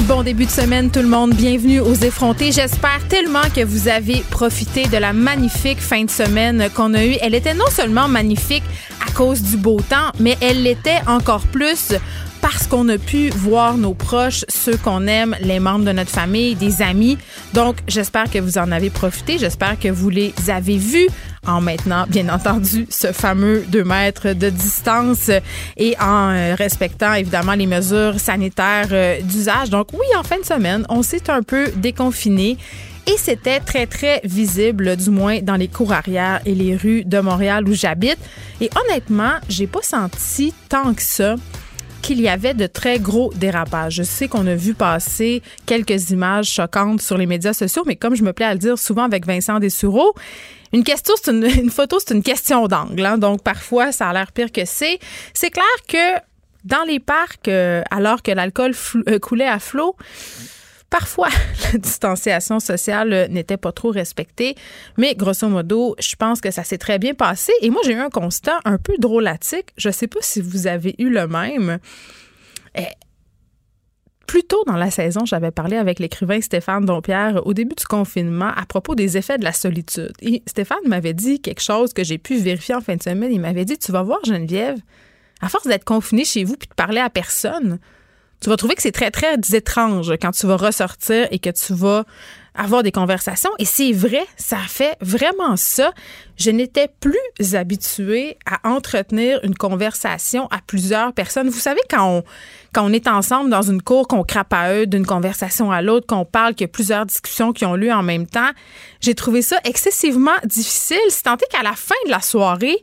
Bon début de semaine tout le monde, bienvenue aux effrontés. J'espère tellement que vous avez profité de la magnifique fin de semaine qu'on a eue. Elle était non seulement magnifique à cause du beau temps, mais elle l'était encore plus parce qu'on a pu voir nos proches, ceux qu'on aime, les membres de notre famille, des amis. Donc, j'espère que vous en avez profité. J'espère que vous les avez vus en maintenant, bien entendu, ce fameux 2 mètres de distance et en euh, respectant évidemment les mesures sanitaires euh, d'usage. Donc oui, en fin de semaine, on s'est un peu déconfiné. Et c'était très, très visible, du moins dans les cours arrière et les rues de Montréal où j'habite. Et honnêtement, j'ai pas senti tant que ça qu'il y avait de très gros dérapages. Je sais qu'on a vu passer quelques images choquantes sur les médias sociaux, mais comme je me plais à le dire souvent avec Vincent Dessureau, une une, photo, c'est une question d'angle. Hein? donc parfois, ça a l'air pire que c'est. C'est clair que dans les parcs, euh, alors que l'alcool euh, coulait à flot, Parfois, la distanciation sociale n'était pas trop respectée, mais grosso modo, je pense que ça s'est très bien passé. Et moi, j'ai eu un constat un peu drôlatique. Je ne sais pas si vous avez eu le même. Eh, plus tôt dans la saison, j'avais parlé avec l'écrivain Stéphane Dompierre au début du confinement à propos des effets de la solitude. Et Stéphane m'avait dit quelque chose que j'ai pu vérifier en fin de semaine. Il m'avait dit Tu vas voir, Geneviève, à force d'être confiné chez vous puis de parler à personne, tu vas trouver que c'est très, très étrange quand tu vas ressortir et que tu vas avoir des conversations. Et c'est vrai, ça fait vraiment ça. Je n'étais plus habituée à entretenir une conversation à plusieurs personnes. Vous savez, quand on, est ensemble dans une cour, qu'on crape à eux d'une conversation à l'autre, qu'on parle, qu'il y a plusieurs discussions qui ont lieu en même temps, j'ai trouvé ça excessivement difficile. C'est tant qu'à la fin de la soirée,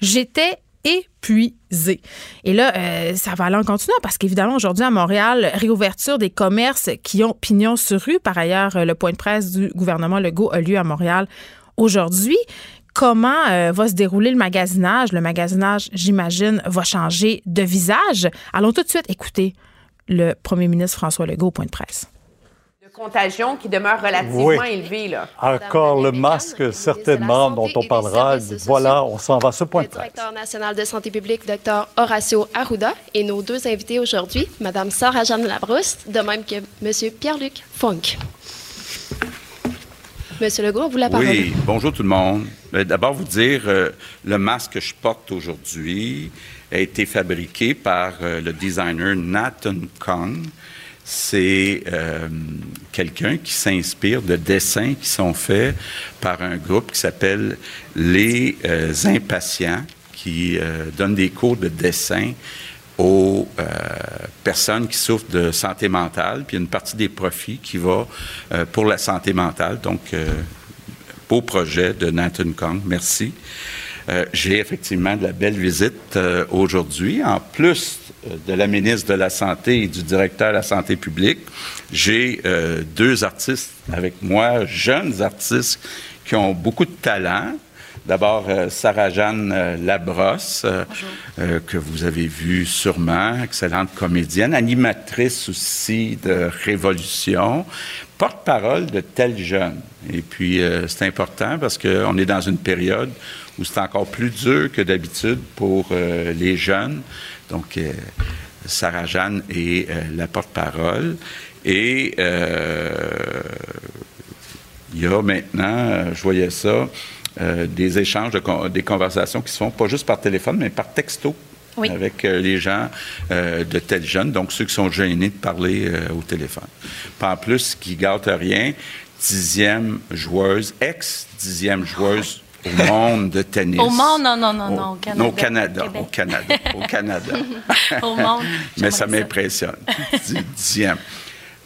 j'étais épuisé. Et là, euh, ça va aller en continuant parce qu'évidemment, aujourd'hui à Montréal, réouverture des commerces qui ont pignon sur rue. Par ailleurs, le point de presse du gouvernement Legault a lieu à Montréal aujourd'hui. Comment euh, va se dérouler le magasinage? Le magasinage, j'imagine, va changer de visage. Allons tout de suite écouter le premier ministre François Legault au point de presse contagion qui demeure relativement élevée. Là. Encore le masque, certainement, dont on parlera. Voilà, on s'en va à ce point de presse. directeur national de santé publique, Dr Horacio Arruda, et nos deux invités aujourd'hui, Mme Sarah-Jeanne Labrousse, de même que M. Pierre-Luc Funk. Monsieur Legault, vous la parole. Oui, bonjour tout le monde. Euh, d'abord, vous dire, euh, le masque que je porte aujourd'hui a été fabriqué par euh, le designer Nathan Kong c'est euh, quelqu'un qui s'inspire de dessins qui sont faits par un groupe qui s'appelle les euh, impatients, qui euh, donne des cours de dessin aux personnes qui souffrent de santé mentale, puis une partie des profits qui va pour la santé mentale. Donc, beau projet de Nathan Kong. Merci. J'ai effectivement de la belle visite aujourd'hui. En plus de la ministre de la Santé et du directeur de la Santé publique. J'ai euh, deux artistes avec moi, jeunes artistes qui ont beaucoup de talent. D'abord, euh, Sarah-Jeanne Labrosse, que vous avez vu sûrement, excellente comédienne, animatrice aussi de Révolution, porte-parole de tels jeunes. Et puis, c'est important parce qu'on est dans une période où c'est encore plus dur que d'habitude pour les jeunes donc, euh, Sarah Jeanne est euh, la porte-parole. Et euh, il y a maintenant, je voyais ça, des échanges, des conversations qui se font pas juste par téléphone, mais par texto. avec les gens de tels jeunes, donc ceux qui sont gênés de parler au téléphone. Pas en plus, qui gâte rien, dixième joueuse, ex-dixième joueuse au monde de tennis. Au monde, non, non, non, non, au Canada. Au Canada, au Canada, au monde. Mais ça m'impressionne. Dixième.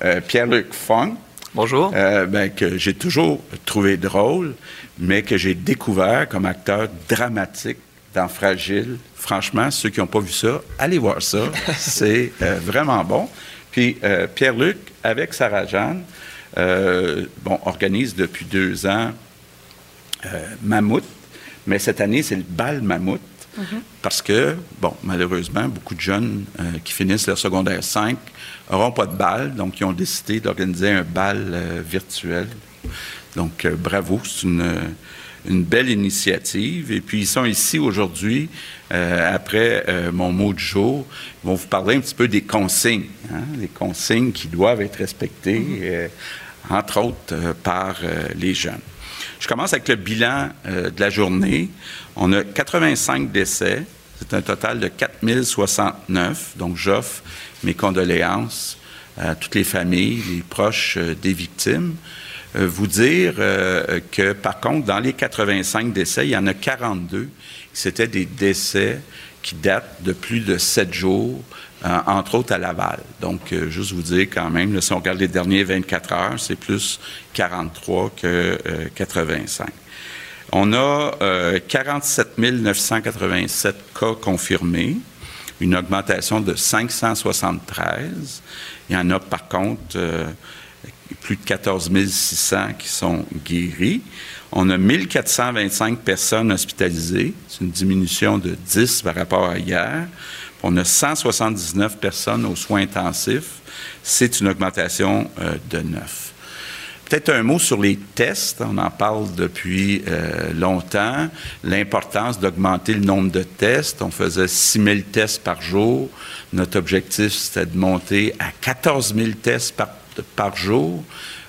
Euh, Pierre-Luc Funk. Bonjour. Euh, ben, que j'ai toujours trouvé drôle, mais que j'ai découvert comme acteur dramatique dans Fragile. Franchement, ceux qui n'ont pas vu ça, allez voir ça. C'est euh, vraiment bon. Puis Pierre-Luc, avec Sarah-Jeanne, bon, organise depuis deux ans Mammouth, mais cette année, c'est le bal Mammouth. Mm-hmm. Parce que, bon, malheureusement, beaucoup de jeunes qui finissent leur secondaire 5 n'auront pas de bal, donc ils ont décidé d'organiser un bal euh, virtuel. Donc, euh, bravo, c'est une, une, belle initiative. Et puis, ils sont ici aujourd'hui, euh, après mon mot du jour. Ils vont vous parler un petit peu des consignes, hein, les consignes qui doivent être respectées, entre autres par les jeunes. Je commence avec le bilan de la journée. On a 85 décès. C'est un total de 4069. Donc, j'offre mes condoléances à toutes les familles, les proches euh, des victimes. Euh, vous dire euh, que, par contre, dans les 85 décès, il y en a 42 c'était des décès qui datent de plus de sept jours, entre autres à Laval. Donc, juste vous dire quand même, si on regarde les derniers 24 heures, c'est plus 43 que 85. On a 47 987 cas confirmés une augmentation de 573. Il y en a par contre euh, plus de 14 600 qui sont guéris. On a 1425 personnes hospitalisées. C'est une diminution de 10 par rapport à hier. On a 179 personnes aux soins intensifs. C'est une augmentation euh, de 9. Peut-être un mot sur les tests. On en parle depuis euh, longtemps. L'importance d'augmenter le nombre de tests. On faisait 6 000 tests par jour. Notre objectif, c'était de monter à 14 000 tests par, par jour.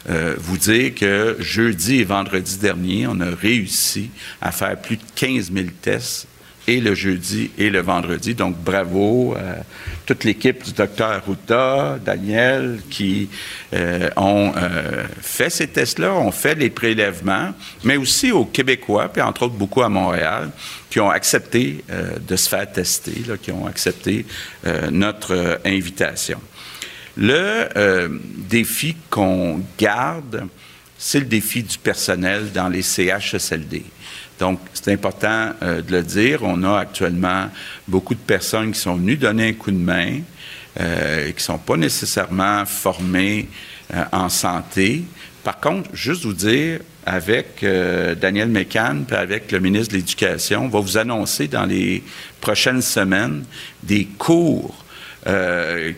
Euh, vous dire que jeudi et vendredi dernier, on a réussi à faire plus de 15 000 tests et le jeudi et le vendredi. Donc, bravo à toute l'équipe du docteur Arruda, Daniel, qui euh, ont euh, fait ces tests-là, ont fait les prélèvements, mais aussi aux Québécois, puis entre autres beaucoup à Montréal, qui ont accepté de se faire tester, qui ont accepté notre invitation. Le défi qu'on garde, c'est le défi du personnel dans les CHSLD. Donc, c'est important euh, de le dire. On a actuellement beaucoup de personnes qui sont venues donner un coup de main, euh, et qui ne sont pas nécessairement formées euh, en santé. Par contre, juste vous dire, avec Daniel Mécan et avec le ministre de l'Éducation, on va vous annoncer dans les prochaines semaines des cours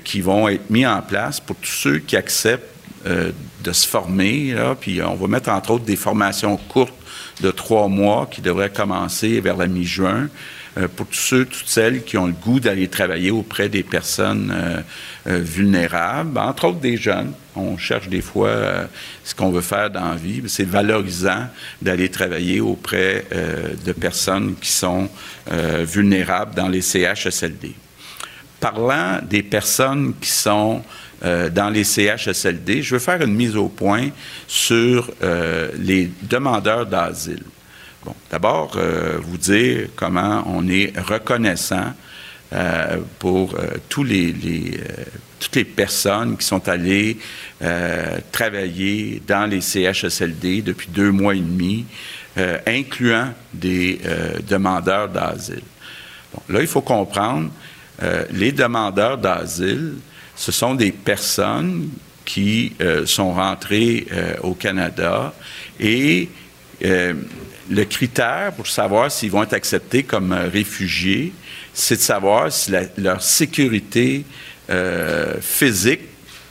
qui vont être mis en place pour tous ceux qui acceptent de se former. puis on va mettre entre autres des formations courtes de trois mois qui devrait commencer vers la mi-juin euh, pour tous ceux, toutes celles qui ont le goût d'aller travailler auprès des personnes euh, euh, vulnérables, entre autres des jeunes. On cherche des fois ce qu'on veut faire dans la vie. C'est valorisant d'aller travailler auprès de personnes qui sont vulnérables dans les CHSLD. Parlant des personnes qui sont euh, dans les CHSLD, je veux faire une mise au point sur euh, les demandeurs d'asile. Bon, d'abord, euh, vous dire comment on est reconnaissant pour toutes les personnes qui sont allées travailler dans les CHSLD depuis deux mois et demi, incluant des demandeurs d'asile. Bon, là, il faut comprendre, les demandeurs d'asile, ce sont des personnes qui euh, sont rentrées euh, au Canada et euh, le critère pour savoir s'ils vont être acceptés comme réfugiés, c'est de savoir si leur sécurité physique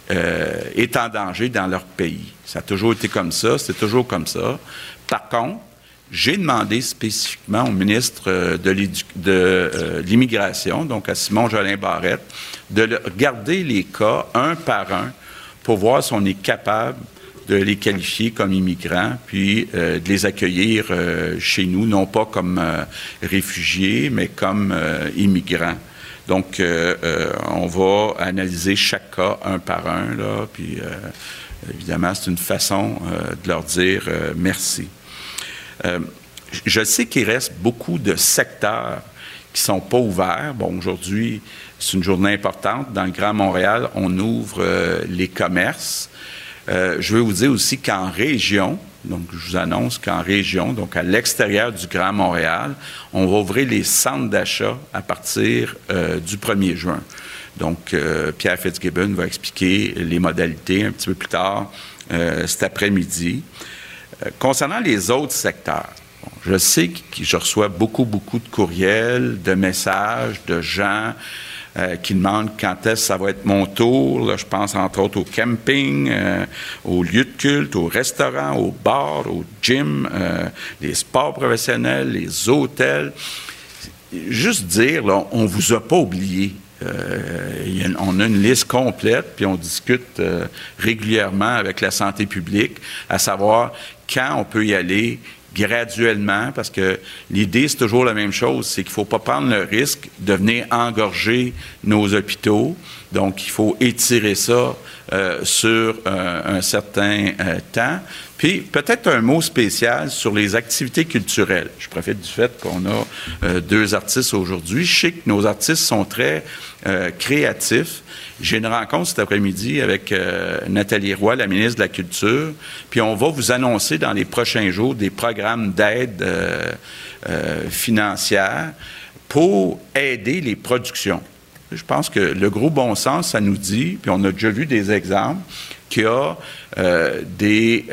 est en danger dans leur pays. Ça a toujours été comme ça, c'est toujours comme ça. Par contre, j'ai demandé spécifiquement au ministre de l'Immigration, donc à Simon Jolin Barrette, de regarder les cas un par un pour voir si on est capable de les qualifier comme immigrants, puis euh, de les accueillir euh, chez nous, non pas comme euh, réfugiés, mais comme immigrants. Donc, on va analyser chaque cas un par un, là, puis évidemment, c'est une façon de leur dire merci. Je sais qu'il reste beaucoup de secteurs qui sont pas ouverts. Bon, aujourd'hui, c'est une journée importante. Dans le Grand Montréal, on ouvre les commerces. je veux vous dire aussi qu'en région, donc, je vous annonce qu'en région, donc à l'extérieur du Grand Montréal, on va ouvrir les centres d'achat à partir euh, du 1er juin. Donc, euh, Pierre Fitzgibbon va expliquer les modalités un petit peu plus tard euh, cet après-midi. Concernant les autres secteurs, je sais que je reçois beaucoup, beaucoup de courriels, de messages de gens euh, qui demandent quand est-ce que ça va être mon tour. je pense entre autres au camping, euh, aux lieux de culte, aux restaurants, aux bars, aux gyms, euh, les sports professionnels, les hôtels. Juste dire, on vous a pas oublié. on a une liste complète, puis on discute régulièrement avec la santé publique, à savoir quand on peut y aller, graduellement, parce que l'idée, c'est toujours la même chose, c'est qu'il ne faut pas prendre le risque de venir engorger nos hôpitaux. Donc, il faut étirer ça euh, sur euh, un certain euh, temps. Puis, peut-être un mot spécial sur les activités culturelles. Je profite du fait qu'on a deux artistes aujourd'hui. Je sais que nos artistes sont très créatifs. J'ai une rencontre cet après-midi avec euh, Nathalie Roy, la ministre de la Culture, puis on va vous annoncer dans les prochains jours des programmes d'aide euh, euh, financière pour aider les productions. Je pense que le gros bon sens, ça nous dit, puis on a déjà vu des exemples, qu'il y a des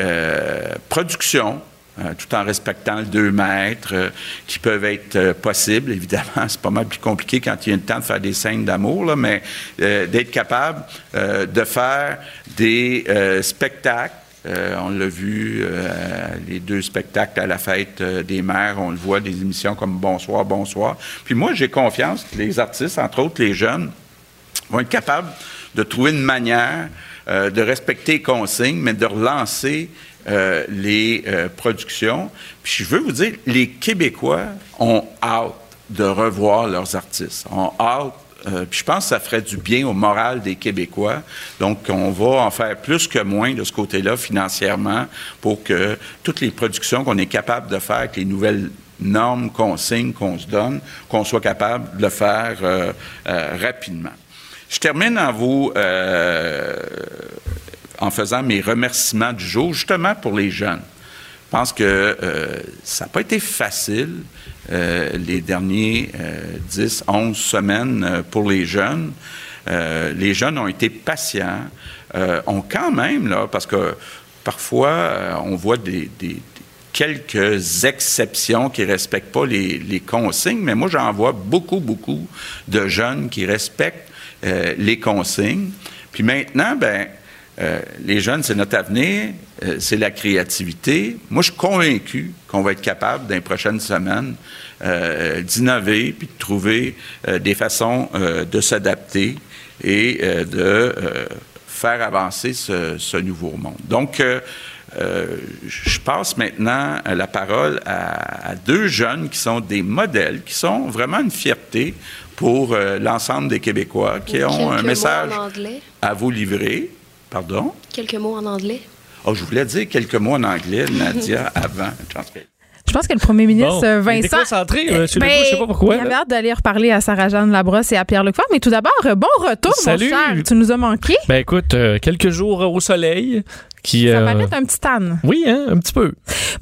productions euh, tout en respectant le 2 mètres, euh, qui peuvent être euh, possibles. Évidemment, c'est pas mal plus compliqué quand il y a le temps de faire des scènes d'amour, mais d'être capable de faire des spectacles. On l'a vu, les deux spectacles à la fête des mères, on le voit, des émissions comme Bonsoir, Bonsoir. Puis moi, j'ai confiance que les artistes, entre autres les jeunes, vont être capables de trouver une manière de respecter les consignes, mais de relancer euh, les euh, productions. Puis je veux vous dire, les Québécois ont hâte de revoir leurs artistes, ont hâte euh, puis je pense que ça ferait du bien au moral des Québécois. Donc, on va en faire plus que moins de ce côté-là financièrement pour que toutes les productions qu'on est capable de faire avec les nouvelles normes, consignes qu'on se donne, qu'on soit capable de le faire rapidement. Je termine en vous en faisant mes remerciements du jour, justement pour les jeunes. Je pense que euh, ça n'a pas été facile euh, les derniers 10, euh, 11 semaines pour les jeunes. les jeunes ont été patients, ont quand même, là, parce que parfois on voit des, quelques exceptions qui ne respectent pas les, les, consignes, mais moi j'en vois beaucoup, beaucoup de jeunes qui respectent les consignes. Puis maintenant, ben euh, les jeunes, c'est notre avenir, euh, c'est la créativité. Moi, je suis convaincu qu'on va être capable, dans les prochaines semaines, euh, d'innover puis de trouver des façons de s'adapter et de faire avancer ce, nouveau monde. Donc, je passe maintenant la parole à, à, deux jeunes qui sont des modèles, qui sont vraiment une fierté pour l'ensemble des Québécois, qui ont un message à vous livrer. Pardon? Quelques mots en anglais. Oh, je voulais dire quelques mots en anglais, Nadia, avant. Je pense que le premier ministre bon, Vincent. Il est concentré, euh, ben, je sais pas pourquoi. Il avait hâte d'aller reparler à Sarah-Jeanne Labrosse et à Pierre Leclerc. Mais tout d'abord, bon retour, Salut. mon cher. Tu nous as manqué. Ben écoute, euh, quelques jours au soleil. Qui, ça euh... va mettre un petit tan. Oui, hein, un petit peu.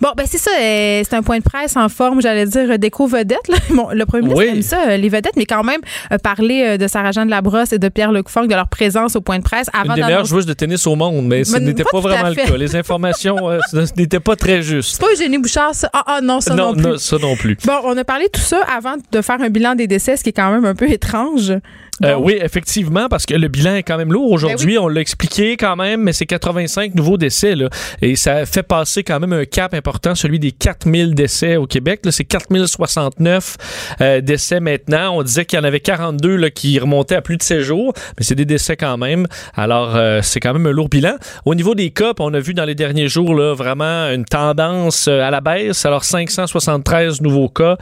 Bon, ben c'est ça. Euh, c'est un point de presse en forme, j'allais dire, déco-vedette. Bon, le premier ministre Oui. aime ça, euh, les vedettes, mais quand même, euh, parler de Sarah-Jeanne Labrosse et de Pierre-Luc Funk, de leur présence au point de presse Une avant des meilleures joueuses de tennis au monde, mais ce n'était pas vraiment le cas. Les informations euh, n'étaient pas très justes. C'est pas Eugénie Bouchard, ça. Ah, ah, non, ça non, non, plus. non, ça non plus. Bon, on a parlé de tout ça avant de faire un bilan des décès, ce qui est quand même un peu étrange. Euh, oui, effectivement, parce que le bilan est quand même lourd aujourd'hui. On l'a expliqué quand même, mais c'est 85 nouveaux décès. Là, et ça fait passer quand même un cap important, celui des 4000 décès au Québec. C'est 4069 euh, décès maintenant. On disait qu'il y en avait 42 là, qui remontaient à plus de 7 jours, mais c'est des décès quand même. Alors, euh, c'est quand même un lourd bilan. Au niveau des cas, on a vu dans les derniers jours là, vraiment une tendance euh, à la baisse. Alors, 573 nouveaux cas,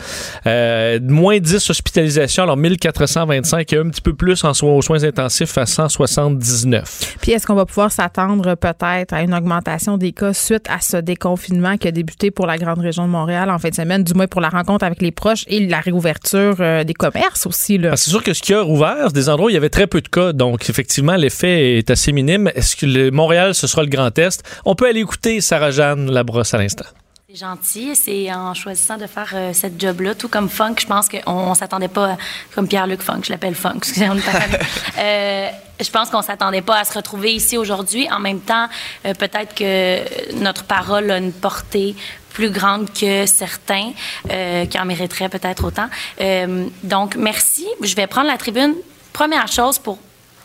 euh, moins 10 hospitalisations, alors 1425 et un petit peu plus en soins, aux soins intensifs à 179. Puis est-ce qu'on va pouvoir s'attendre peut-être à une augmentation des cas suite à ce déconfinement qui a débuté pour la grande région de Montréal en fin de semaine, du moins pour la rencontre avec les proches et la réouverture euh, des commerces aussi? Là? Ah, c'est sûr que ce qui a rouvert, c'est des endroits où il y avait très peu de cas, donc effectivement, l'effet est assez minime. Est-ce que le Montréal, ce sera le Grand Est? On peut aller écouter Sarah-Jeanne Labrosse à l'instant. C'est gentil. C'est en choisissant de faire euh, cette job-là, tout comme Funk, je pense qu'on on, s'attendait pas, à- comme Pierre-Luc Funk, je l'appelle Funk, excusez, on est pas famille. Euh, je pense qu'on s'attendait pas à se retrouver ici aujourd'hui. En même temps, euh, peut-être que notre parole a une portée plus grande que certains euh, qui en mériteraient peut-être autant. Euh, donc, merci. Je vais prendre la tribune. Première chose pour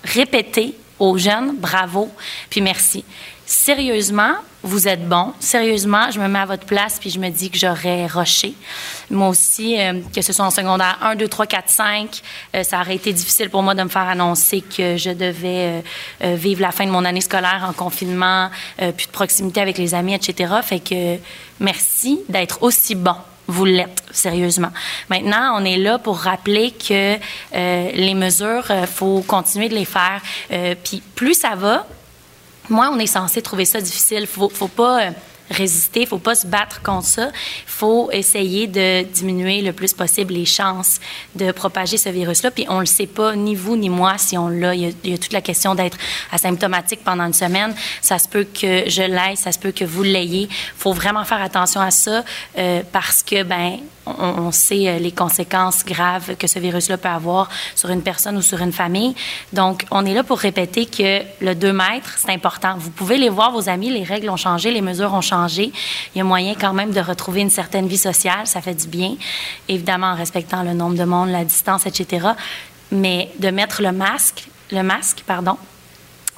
répéter aux jeunes, bravo, puis merci. Sérieusement, vous êtes bon. Sérieusement, je me mets à votre place puis je me dis que j'aurais rushé. Moi aussi, euh, que ce soit en secondaire 1, 2, 3, 4, 5, euh, ça aurait été difficile pour moi de me faire annoncer que je devais euh, euh, vivre la fin de mon année scolaire en confinement, puis de proximité avec les amis, etc. Fait que merci d'être aussi bon. Vous l'êtes, sérieusement. Maintenant, on est là pour rappeler que les mesures, il faut continuer de les faire. Puis plus ça va, moi, on est censé trouver ça difficile. Faut, faut pas euh, résister, faut pas se battre contre ça. Faut essayer de diminuer le plus possible les chances de propager ce virus-là. Puis on le sait pas, ni vous ni moi, si on l'a. Il il y a toute la question d'être asymptomatique pendant une semaine. Ça se peut que je l'aie, ça se peut que vous l'ayez. Faut vraiment faire attention à ça euh, parce que ben on, sait euh, les conséquences graves que ce virus-là peut avoir sur une personne ou sur une famille. Donc, on est là pour répéter que le 2 mètres, c'est important. Vous pouvez les voir, vos amis, les règles ont changé, les mesures ont changé. Il y a moyen quand même de retrouver une certaine vie sociale, ça fait du bien, évidemment en respectant le nombre de monde, la distance, etc. Mais de mettre le masque, le masque, pardon,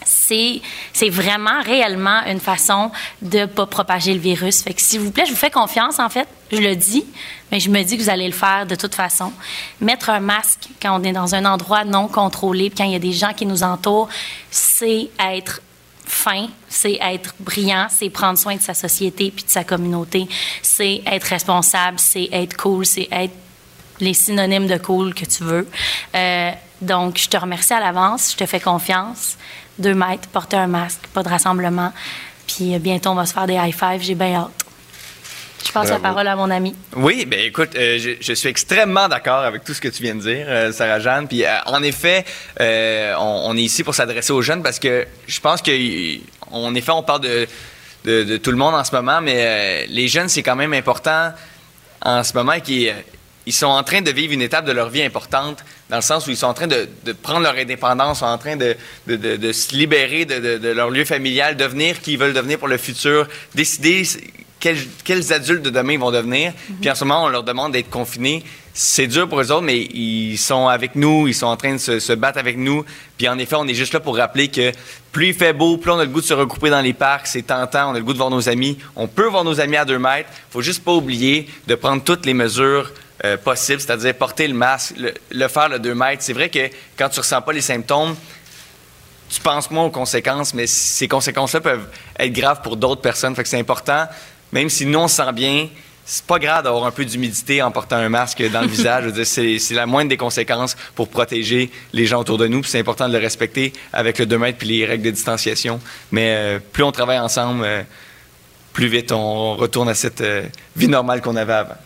c'est c'est vraiment réellement une façon de pas propager le virus. S'il vous plaît, je vous fais confiance en fait, je le dis, mais je me dis que vous allez le faire de toute façon. Mettre un masque quand on est dans un endroit non contrôlé, quand il y a des gens qui nous entourent, c'est être fin, c'est être brillant, c'est prendre soin de sa société puis de sa communauté, c'est être responsable, c'est être cool, c'est être les synonymes de cool que tu veux. Euh, donc, je te remercie à l'avance, je te fais confiance. Deux mètres, porter un masque, pas de rassemblement. Puis euh, bientôt, on va se faire des high five, j'ai bien hâte. Je passe la parole à mon ami. Oui, ben écoute, euh, je, je suis extrêmement d'accord avec tout ce que tu viens de dire, euh, Sarah Jeanne. Puis euh, en effet, on, on est ici pour s'adresser aux jeunes parce que je pense que, en effet, on parle de, de, de tout le monde en ce moment, mais les jeunes, c'est quand même important en ce moment qu'ils ils sont en train de vivre une étape de leur vie importante, dans le sens où ils sont en train de, de prendre leur indépendance, sont en train de, de, de- de se libérer de leur lieu familial, devenir qui ils veulent devenir pour le futur, décider quels, quels adultes de demain ils vont devenir. Puis en ce moment, on leur demande d'être confinés. C'est dur pour eux autres, mais ils sont avec nous, ils sont en train de se, se battre avec nous. Puis en effet, on est juste là pour rappeler que plus il fait beau, plus on a le goût de se regrouper dans les parcs, c'est tentant, on a le goût de voir nos amis. On peut voir nos amis à deux mètres. faut juste pas oublier de prendre toutes les mesures euh, possibles, c'est-à-dire porter le masque, le, le faire le deux mètres. C'est vrai que quand tu ressens pas les symptômes, tu penses moins aux conséquences, mais ces conséquences-là peuvent être graves pour d'autres personnes. Fait que c'est important, même si nous on se sent bien, c'est pas grave d'avoir un peu d'humidité en portant un masque dans le visage. C'est, la moindre des conséquences pour protéger les gens autour de nous. C'est important de le respecter avec le 2 mètres puis les règles de distanciation. Mais euh, plus on travaille ensemble, euh, plus vite on retourne à cette euh, vie normale qu'on avait avant.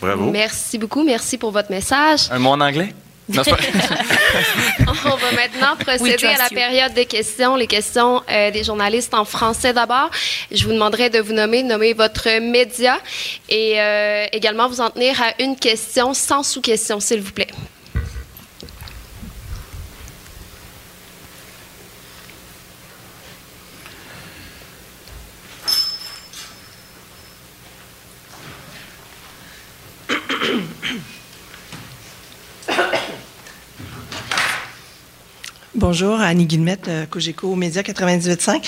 Bravo. Merci beaucoup. Merci pour votre message. Un mot en anglais? Non, c'est pas- On va maintenant procéder à la you. période des questions, les questions euh, des journalistes en français d'abord. Je vous demanderai de vous nommer, nommer votre média et euh, également vous en tenir à une question sans sous-question, s'il vous plaît. Bonjour, Annie Guillemette, euh, Cogeco Média 98.5.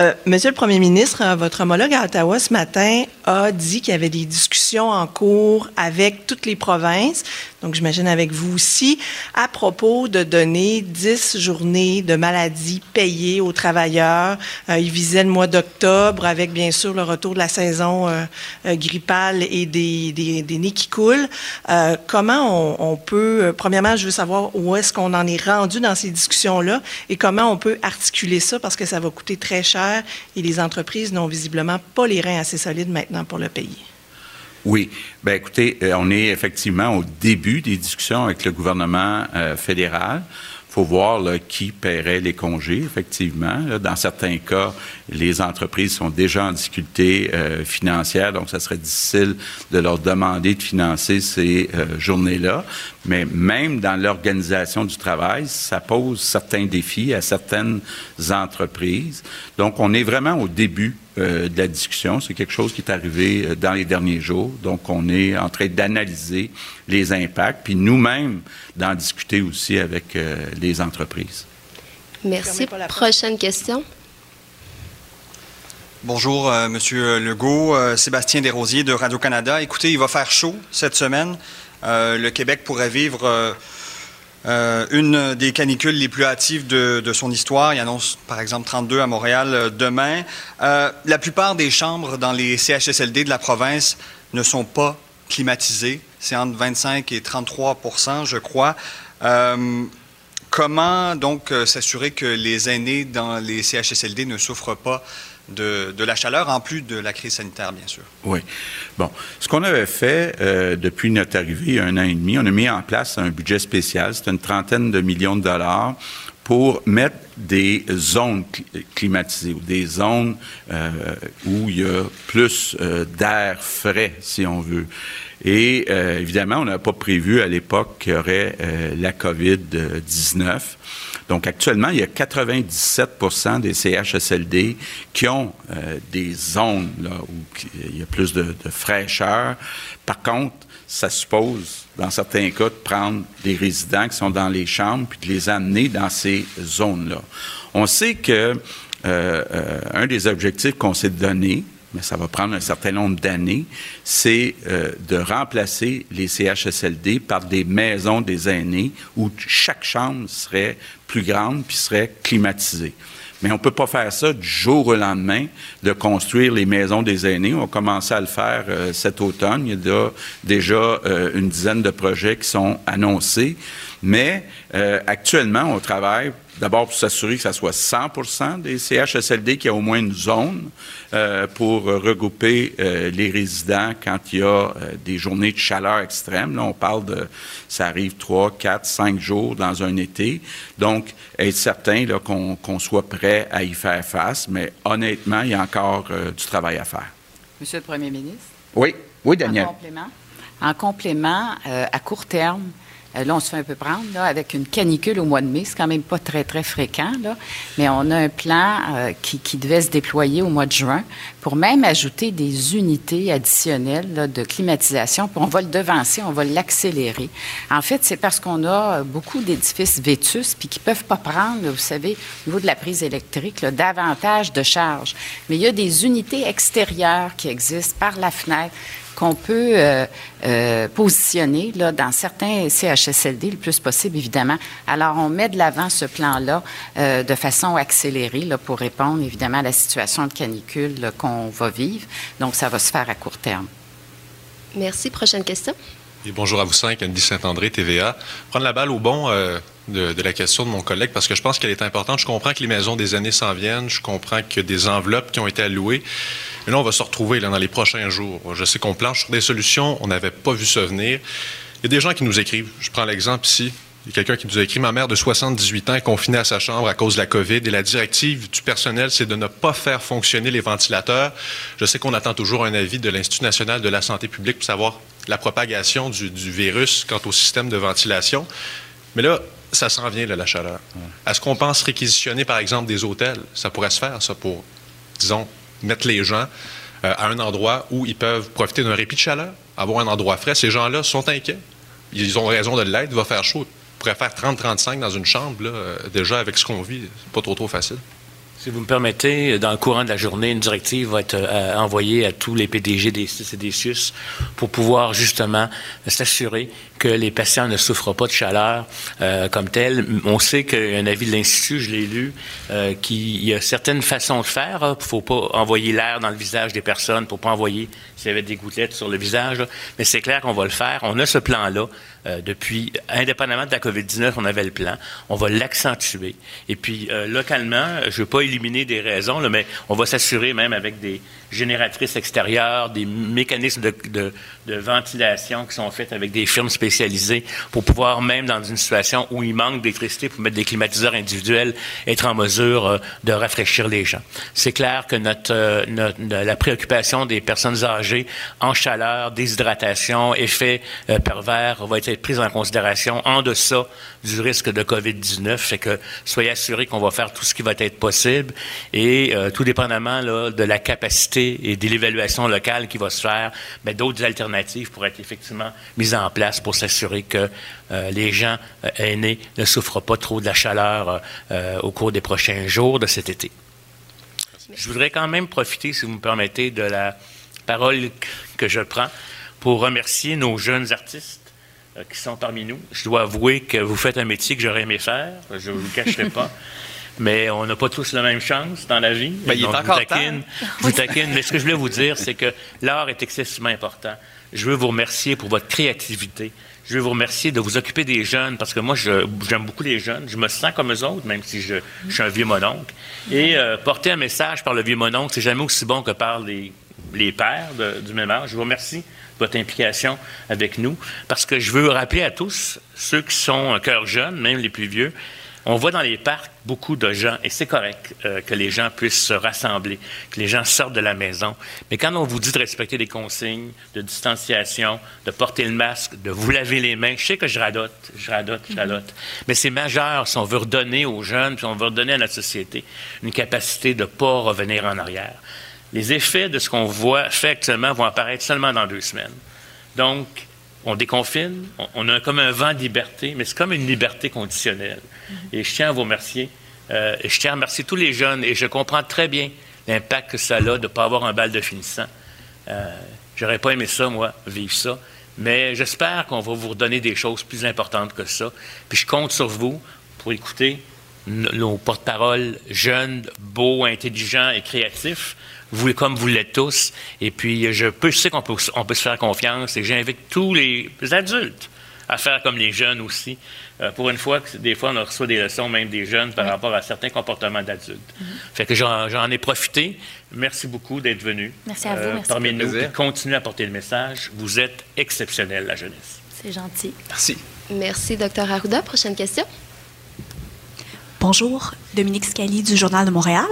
Euh, Monsieur le Premier ministre, euh, votre homologue à Ottawa ce matin a dit qu'il y avait des discussions en cours avec toutes les provinces, donc j'imagine avec vous aussi, à propos de donner 10 journées de maladie payées aux travailleurs. Euh, il visait le mois d'octobre avec bien sûr le retour de la saison grippale et des, des, nids qui coulent. Comment on, on peut, premièrement, je veux savoir où est-ce qu'on en est rendu dans ces discussions-là et comment on peut articuler ça parce que ça va coûter très cher et les entreprises n'ont visiblement pas les reins assez solides maintenant pour le payer. Oui. Ben écoutez, euh, on est effectivement au début des discussions avec le gouvernement euh, fédéral. Il faut voir là, qui paierait les congés, effectivement. Là, dans certains cas, les entreprises sont déjà en difficulté euh, financière, donc ça serait difficile de leur demander de financer ces euh, journées-là. Mais même dans l'organisation du travail, ça pose certains défis à certaines entreprises. Donc, on est vraiment au début euh, de la discussion. C'est quelque chose qui est arrivé euh, dans les derniers jours. Donc, on est en train d'analyser les impacts, puis nous-mêmes d'en discuter aussi avec euh, les entreprises. Merci. Prochaine question. Bonjour, euh, Monsieur Legault. Euh, Sébastien Desrosiers de Radio-Canada. Écoutez, il va faire chaud cette semaine. Euh, le Québec pourrait vivre euh, euh, une des canicules les plus hâtives de, son histoire. Il annonce, par exemple, 32 à Montréal demain. La plupart des chambres dans les CHSLD de la province ne sont pas climatisées. C'est entre 25 et 33% je crois. Comment donc s'assurer que les aînés dans les CHSLD ne souffrent pas de, la chaleur, en plus de la crise sanitaire, bien sûr? Oui. Bon, ce qu'on avait fait euh, depuis notre arrivée, un an et demi, on a mis en place un budget spécial. C'est une trentaine de millions de dollars pour mettre des zones cli- climatisées ou des zones euh, où il y a plus euh, d'air frais, si on veut. Et euh, évidemment, on n'a pas prévu à l'époque qu'il y aurait la COVID-19. Donc actuellement, il y a 97% des CHSLD qui ont euh, des zones là, où il y a plus de, de fraîcheur. Par contre, ça suppose, dans certains cas, de prendre des résidents qui sont dans les chambres puis de les amener dans ces zones-là. On sait que euh, euh, un des objectifs qu'on s'est donné, mais ça va prendre un certain nombre d'années, c'est euh, de remplacer les CHSLD par des maisons des aînés où chaque chambre serait plus grande puis serait climatisée. Mais on ne peut pas faire ça du jour au lendemain, de construire les maisons des aînés. On va commencer à le faire euh, cet automne. Il y a déjà euh, une dizaine de projets qui sont annoncés. Mais euh, actuellement, on travaille d'abord pour s'assurer que ça soit 100% des CHSLD qui a au moins une zone euh, pour regrouper euh, les résidents quand il y a euh, des journées de chaleur extrême. Là, on parle de, ça arrive 3, 4, 5 jours dans un été. Donc, être certain là, qu'on qu'on soit prêt à y faire face. Mais honnêtement, il y a encore du travail à faire. Monsieur le Premier ministre? Oui, oui, Daniel. En complément, en complément à court terme, là, on se fait un peu prendre là, avec une canicule au mois de mai. C'est quand même pas très, très fréquent, là. mais on a un plan euh, qui, devait se déployer au mois de juin pour même ajouter des unités additionnelles de climatisation. On va le devancer, on va l'accélérer. En fait, c'est parce qu'on a euh, beaucoup d'édifices vétus puis qui peuvent pas prendre, vous savez, au niveau de la prise électrique, davantage de charges. Mais il y a des unités extérieures qui existent par la fenêtre qu'on peut euh, euh, positionner là, dans certains CHSLD le plus possible, évidemment. Alors, on met de l'avant ce plan-là euh, de façon accélérée là, pour répondre, évidemment, à la situation de canicule là, qu'on va vivre. Donc, ça va se faire à court terme. Merci. Prochaine question. Et bonjour à vous cinq, Andy Saint-André, TVA. Prendre la balle au bon euh, de, de la question de mon collègue parce que je pense qu'elle est importante. Je comprends que les maisons des années s'en viennent. Je comprends qu'il y a des enveloppes qui ont été allouées. Mais là, on va se retrouver là, dans les prochains jours. Je sais qu'on planche sur des solutions. On n'avait pas vu ça venir. Il y a des gens qui nous écrivent. Je prends l'exemple ici. Il y a quelqu'un qui nous a écrit Ma mère de 78 ans est confinée à sa chambre à cause de la COVID et la directive du personnel, c'est de ne pas faire fonctionner les ventilateurs. Je sais qu'on attend toujours un avis de l'Institut national de la santé publique pour savoir la propagation du, du virus quant au système de ventilation. Mais là, ça s'en vient, là, la chaleur. Est-ce qu'on pense réquisitionner, par exemple, des hôtels? Ça pourrait se faire, ça, pour, disons, mettre les gens euh, à un endroit où ils peuvent profiter d'un répit de chaleur, avoir un endroit frais. Ces gens-là sont inquiets. Ils ont raison de l'être. Il va faire chaud. Ils pourraient faire 30-35 dans une chambre, là, euh, déjà, avec ce qu'on vit. C'est pas trop, trop facile. Si vous me permettez, dans le courant de la journée, une directive va être euh, envoyée à tous les PDG des CIS pour pouvoir justement s'assurer que les patients ne souffrent pas de chaleur euh, comme tel. On sait qu'un avis de l'Institut, je l'ai lu, euh, qu'il y a certaines façons de faire. Il ne faut pas envoyer l'air dans le visage des personnes pour pas envoyer s'il y avait des gouttelettes sur le visage. Mais c'est clair qu'on va le faire. On a ce plan-là. Euh, depuis, indépendamment de la COVID-19, on avait le plan. On va l'accentuer. Et puis, euh, localement, je ne veux pas éliminer des raisons, mais on va s'assurer même avec des génératrices extérieures, des mécanismes de, de, de, ventilation qui sont faits avec des firmes spécialisées pour pouvoir, même dans une situation où il manque d'électricité, pour mettre des climatiseurs individuels, être en mesure euh, de rafraîchir les gens. C'est clair que notre, notre, la préoccupation des personnes âgées en chaleur, déshydratation, effet pervers va être prise en considération en deçà du risque de COVID-19. Fait que soyez assurés qu'on va faire tout ce qui va être possible et euh, tout dépendamment là, de la capacité et de l'évaluation locale qui va se faire, mais d'autres alternatives pourraient être effectivement mises en place pour s'assurer que euh, les gens euh, aînés ne souffrent pas trop de la chaleur euh, au cours des prochains jours de cet été. Je voudrais quand même profiter, si vous me permettez, de la parole que je prends pour remercier nos jeunes artistes qui sont parmi nous. Je dois avouer que vous faites un métier que j'aurais aimé faire, je ne vous le cacherai pas. Mais on n'a pas tous la même chance dans la vie. Ben, il est Donc, encore vous taquine, vous taquine. Mais ce que je voulais vous dire, c'est que l'art est excessivement important. Je veux vous remercier pour votre créativité. Je veux vous remercier de vous occuper des jeunes parce que moi, j'aime beaucoup les jeunes. Je me sens comme eux autres, même si je, je suis un vieux mononcle. Et euh, porter un message par le vieux mononcle, c'est jamais aussi bon que par les, les pères de- du même âge. Je vous remercie de votre implication avec nous parce que je veux rappeler à tous, ceux qui sont un cœur jeune, même les plus vieux, on voit dans les parcs beaucoup de gens, et c'est correct euh, que les gens puissent se rassembler, que les gens sortent de la maison. Mais quand on vous dit de respecter les consignes de distanciation, de porter le masque, de vous laver les mains, je sais que je radote, je radote, je radote. Mais c'est majeur si on veut redonner aux jeunes, puis on veut redonner à notre société une capacité de ne pas revenir en arrière. Les effets de ce qu'on voit fait actuellement vont apparaître seulement dans deux semaines. Donc, on déconfine, on, a comme un vent de liberté, mais c'est comme une liberté conditionnelle. Et je tiens à vous remercier. euh, et je tiens à remercier tous les jeunes, et je comprends très bien l'impact que ça a de ne pas avoir un bal de finissant. Euh, J'aurais pas aimé ça, moi, vivre ça. Mais j'espère qu'on va vous redonner des choses plus importantes que ça. Puis je compte sur vous pour écouter nos porte-paroles jeunes, beaux, intelligents et créatifs, vous comme vous l'êtes tous. Et puis je, peux, je sais qu'on peut, on peut se faire confiance et j'invite tous les adultes à faire comme les jeunes aussi. Euh, pour une fois, des fois, on reçoit des leçons même des jeunes par rapport à certains comportements d'adultes. Fait que j'en j'en ai profité. Merci beaucoup d'être venu Merci à vous, merci. parmi nous. plaisir. Continuez à porter le message. Vous êtes exceptionnel, la jeunesse. C'est gentil. Merci. Merci, Dr. Arruda. Prochaine question. Bonjour, Dominique Scali du Journal de Montréal.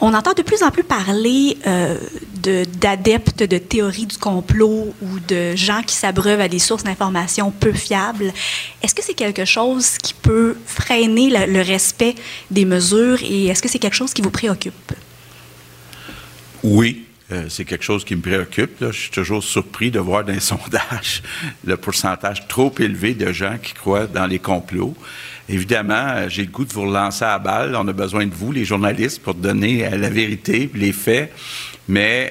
On entend de plus en plus parler euh, de- d'adeptes de, théories du complot ou de gens qui s'abreuvent à des sources d'informations peu fiables. Est-ce que c'est quelque chose qui peut freiner le respect des mesures et est-ce que c'est quelque chose qui vous préoccupe? Oui, euh, c'est quelque chose qui me préoccupe. Je suis toujours surpris de voir dans les sondages le pourcentage trop élevé de gens qui croient dans les complots. Évidemment, euh, j'ai le goût de vous relancer à la balle. On a besoin de vous, les journalistes, pour donner euh, la vérité, les faits. Mais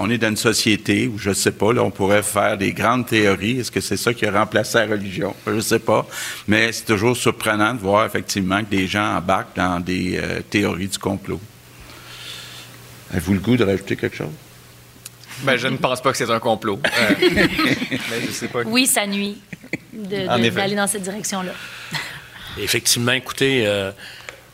on est dans une société où, je ne sais pas, on pourrait faire des grandes théories. Est-ce que c'est ça qui a remplacé la religion? Je ne sais pas. Mais c'est toujours surprenant de voir effectivement que des gens embarquent dans des théories du complot. Avez-vous le goût de rajouter quelque chose? Ben, je ne pense pas que c'est un complot. Euh, mais je sais pas. Oui, ça nuit d'aller dans cette direction-là. Effectivement, écoutez, euh,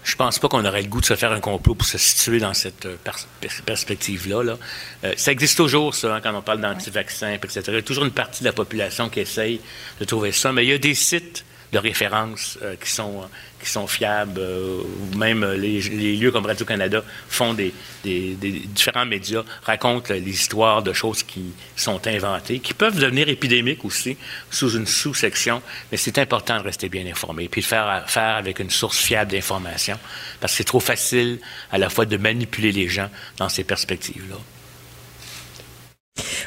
je pense pas qu'on aurait le goût de se faire un complot pour se situer dans cette euh, pers- pers- perspective-là. là. Euh, ça existe toujours, ça, hein, quand on parle d'anti-vaccins, etc. Il y a toujours une partie de la population qui essaye de trouver ça, mais il y a des sites de référence euh, qui, sont, qui sont fiables. euh, même euh, les, lieux comme Radio-Canada font des, différents médias, racontent euh, les histoires de choses qui sont inventées, qui peuvent devenir épidémiques aussi, sous une sous-section, mais c'est important de rester bien informé, puis de faire avec une source fiable d'information, parce que c'est trop facile à la fois de manipuler les gens dans ces perspectives-là.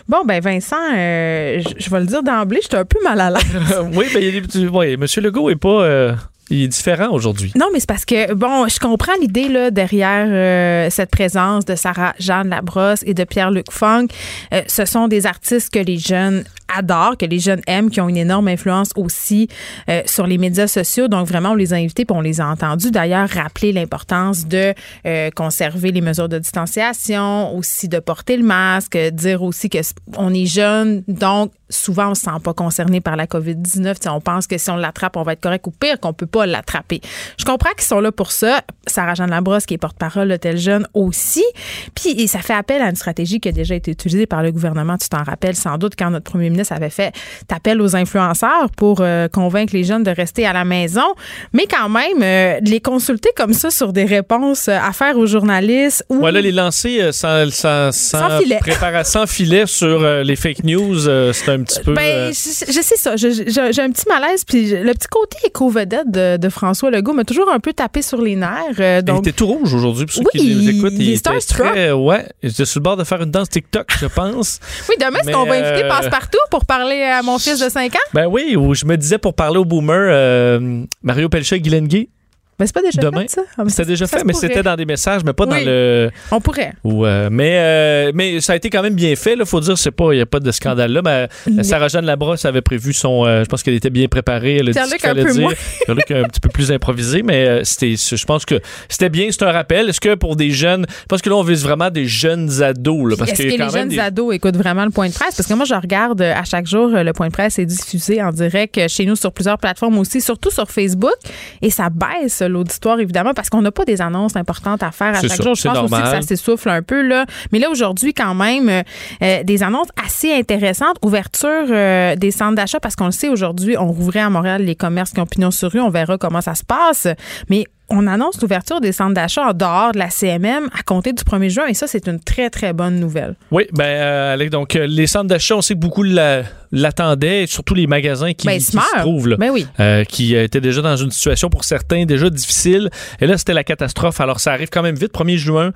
Bon, ben Vincent, euh, je vais le dire d'emblée, j'étais un peu mal à l'aise. oui, ben, il y a des petits- M. Legault est pas. euh, Il est différent aujourd'hui. Non, mais c'est parce que, bon, je comprends l'idée là, derrière euh, cette présence de Sarah Jeanne Labrosse et de Pierre-Luc Funk. Euh, ce sont des artistes que les jeunes adorent, que les jeunes aiment, qui ont une énorme influence aussi euh, sur les médias sociaux. Donc, vraiment, on les a invités puis on les a entendus. D'ailleurs, rappeler l'importance de euh, conserver les mesures de distanciation, aussi de porter le masque, dire aussi que on est jeune, donc souvent on se sent pas concerné par la COVID-19. T'sais, on pense que si on l'attrape, on va être correct ou pire qu'on peut pas l'attraper. Je comprends qu'ils sont là pour ça. Sarah Jeanne Labrosse, qui est porte-parole de Tel Jeune aussi. Puis et ça fait appel à une stratégie qui a déjà été utilisée par le gouvernement. Tu t'en rappelles sans doute quand notre premier ministre avait fait appel aux influenceurs pour euh, convaincre les jeunes de rester à la maison. Mais quand même, euh, les consulter comme ça sur des réponses à faire aux journalistes. Ou... Voilà, les lancer euh, sans, sans, sans, Sans filet. préparer- sans filet sur euh, les fake news, euh, c'est un petit peu. Ben, euh, je, je sais ça. J'ai un petit malaise. Puis le petit côté éco-vedette de, de François Legault m'a toujours un peu tapé sur les nerfs. euh, Il donc, était tout rouge aujourd'hui, pour ceux Oui, qui nous écoutent. il Il était très, ouais, il était sur le bord de faire une danse TikTok, je pense. oui, demain, est-ce qu'on va inviter euh, Passe-Partout pour parler à mon fils de 5 ans? Ben oui, ou je me disais pour parler au boomer, euh, Mario Pelcha et Gay. Mais c'est pas déjà Demain. fait, ça? Ah, C'était ça- déjà ça fait, mais c'était dans des messages, mais pas dans le. On pourrait. Ou, euh, mais, euh, mais ça a été quand même bien fait. Il faut dire, c'est pas, il n'y a pas de scandale là. Mais euh, Sarah Jeanne Labrosse avait prévu son. euh, je pense qu'elle était bien préparée. Elle a dit qu'il un peu dire. moins. Un petit peu plus improvisé, mais c'était, je pense que c'était bien. C'est un rappel. Est-ce que pour des jeunes, je pense que là on vise vraiment des jeunes ados, là, parce Est-ce que les jeunes des- ados écoutent vraiment le point de presse? Parce que moi, je regarde à chaque jour, le point de presse est diffusé en direct chez nous sur plusieurs plateformes aussi, surtout sur Facebook. Et ça baisse l'auditoire, évidemment, parce qu'on n'a pas des annonces importantes à faire à chaque jour. Je pense aussi que ça s'essouffle un peu. là. Mais là, aujourd'hui, quand même, euh, euh, des annonces assez intéressantes. Ouverture euh, des centres d'achat, parce qu'on le sait, aujourd'hui, on rouvrait à Montréal les commerces qui ont pignon sur rue. On verra comment ça se passe. Mais on annonce l'ouverture des centres d'achat en dehors de la CMM à compter du 1er juin. Et ça, c'est une très, très bonne nouvelle. Oui, ben, euh, donc euh, les centres d'achat, on sait que beaucoup la- l'attendaient, et surtout les magasins qui, Ben, qui se trouvent là, Ben oui. euh, qui euh, étaient déjà dans une situation pour certains déjà difficile. Et là, c'était la catastrophe. Alors, ça arrive quand même vite, 1er juin,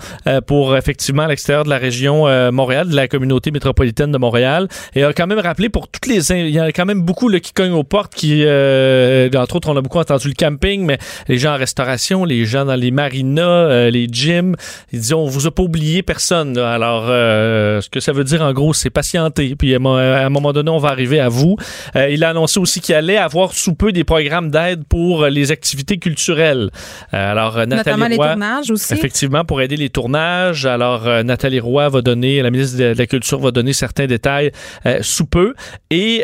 pour effectivement à l'extérieur de la région Montréal, de la communauté métropolitaine de Montréal. Et a quand même rappelé pour toutes les, il y en a quand même beaucoup là, qui cognent aux portes, qui, entre autres, on a beaucoup entendu le camping, mais les gens en restauration, les gens dans les marinas, euh, les gyms, ils disent on vous a pas oublié personne. là. Alors, euh, ce que ça veut dire en gros, c'est patienter. Puis à, un moment donné, on va arriver à vous. Euh, il a annoncé aussi qu'il allait avoir sous peu des programmes d'aide pour les activités culturelles. Alors, Nathalie Notamment les tournages aussi. Effectivement, pour aider les tournages. Alors, Nathalie Roy va donner, la ministre de, la Culture va donner certains détails sous peu. Et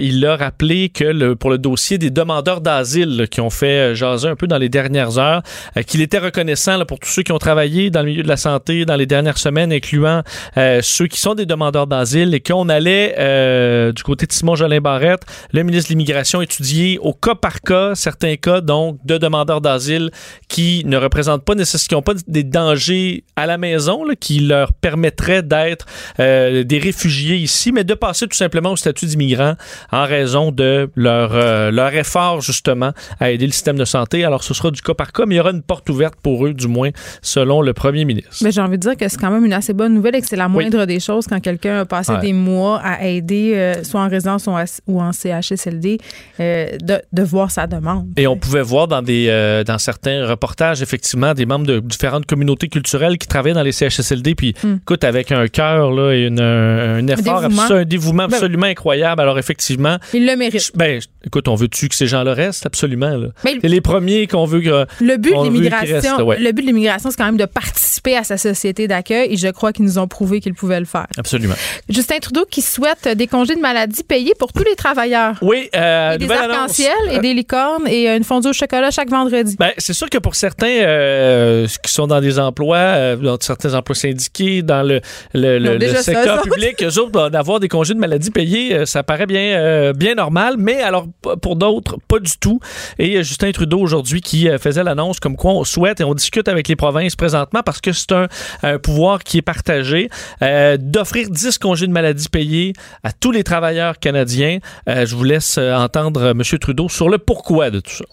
il a rappelé que le, pour le dossier des demandeurs d'asile qui ont fait jaser un peu dans les dernières euh, qu'il était reconnaissant pour tous ceux qui ont travaillé dans le milieu de la santé dans les dernières semaines, incluant euh, ceux qui sont des demandeurs d'asile et qu'on allait, euh, du côté de Simon Jolin Barrette, le ministre de l'Immigration, étudier au cas par cas certains cas donc de demandeurs d'asile qui ne représentent pas nécessairement, pas des dangers à la maison, qui leur permettraient d'être des réfugiés ici, mais de passer tout simplement au statut d'immigrant en raison de leur, effort justement à aider le système de santé. Alors ce sera du cas par cas, mais il y aura une porte ouverte pour eux, du moins selon le premier ministre. Mais j'ai envie de dire que c'est quand même une assez bonne nouvelle et que c'est la moindre des choses quand quelqu'un a passé Ouais. des mois à aider, euh, soit en résidence ou en, CHSLD, euh, de, de voir sa demande. Et on pouvait voir dans, des, euh, dans certains reportages, effectivement, des membres de différentes communautés culturelles qui travaillaient dans les CHSLD, puis Hmm. écoute, avec un cœur et une- un, un effort, dévouement. un dévouement Ben absolument incroyable. Alors, effectivement, Il le mérite. ben, écoute, on veut-tu que ces gens-là restent? Absolument. là. Mais- les premiers qu'on veut que. Le but de l'immigration, ouais. le but de l'immigration, c'est quand même de participer à sa société d'accueil et je crois qu'ils nous ont prouvé qu'ils pouvaient le faire. Absolument. Justin Trudeau qui souhaite des congés de maladie payés pour tous les travailleurs. Oui, euh, Et des arcs-en-ciel et des licornes et une fondue au chocolat chaque vendredi. Ben, c'est sûr que pour certains euh, qui sont dans des emplois, euh, dans certains emplois syndiqués, dans le, le, le- le secteur public, eux autres, ben, d'avoir des congés de maladie payés, euh, ça paraît bien, euh, bien normal, mais alors pour d'autres, pas du tout. Et euh, Justin Trudeau aujourd'hui qui euh, l'annonce comme quoi on souhaite et on discute avec les provinces présentement parce que c'est un, pouvoir qui est partagé euh, d'offrir 10 congés de maladie payés à tous les travailleurs canadiens. Euh, je vous laisse euh, entendre M. Trudeau sur le pourquoi de tout ça.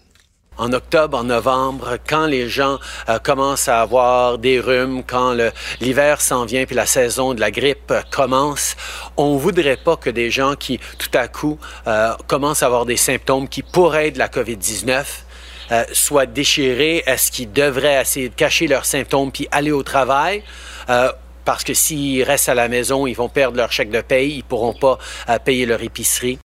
En octobre, en novembre, quand les gens commencent à avoir des rhumes, quand l'hiver s'en vient puis la saison de la grippe commence, on voudrait pas que des gens qui, tout à coup, commencent à avoir des symptômes qui pourraient être de la COVID-19 euh, soient déchirés, est-ce qu'ils devraient essayer de cacher leurs symptômes puis aller au travail? Euh, parce que s'ils restent à la maison, ils vont perdre leur chèque de paye, ils pourront pas euh, payer leur épicerie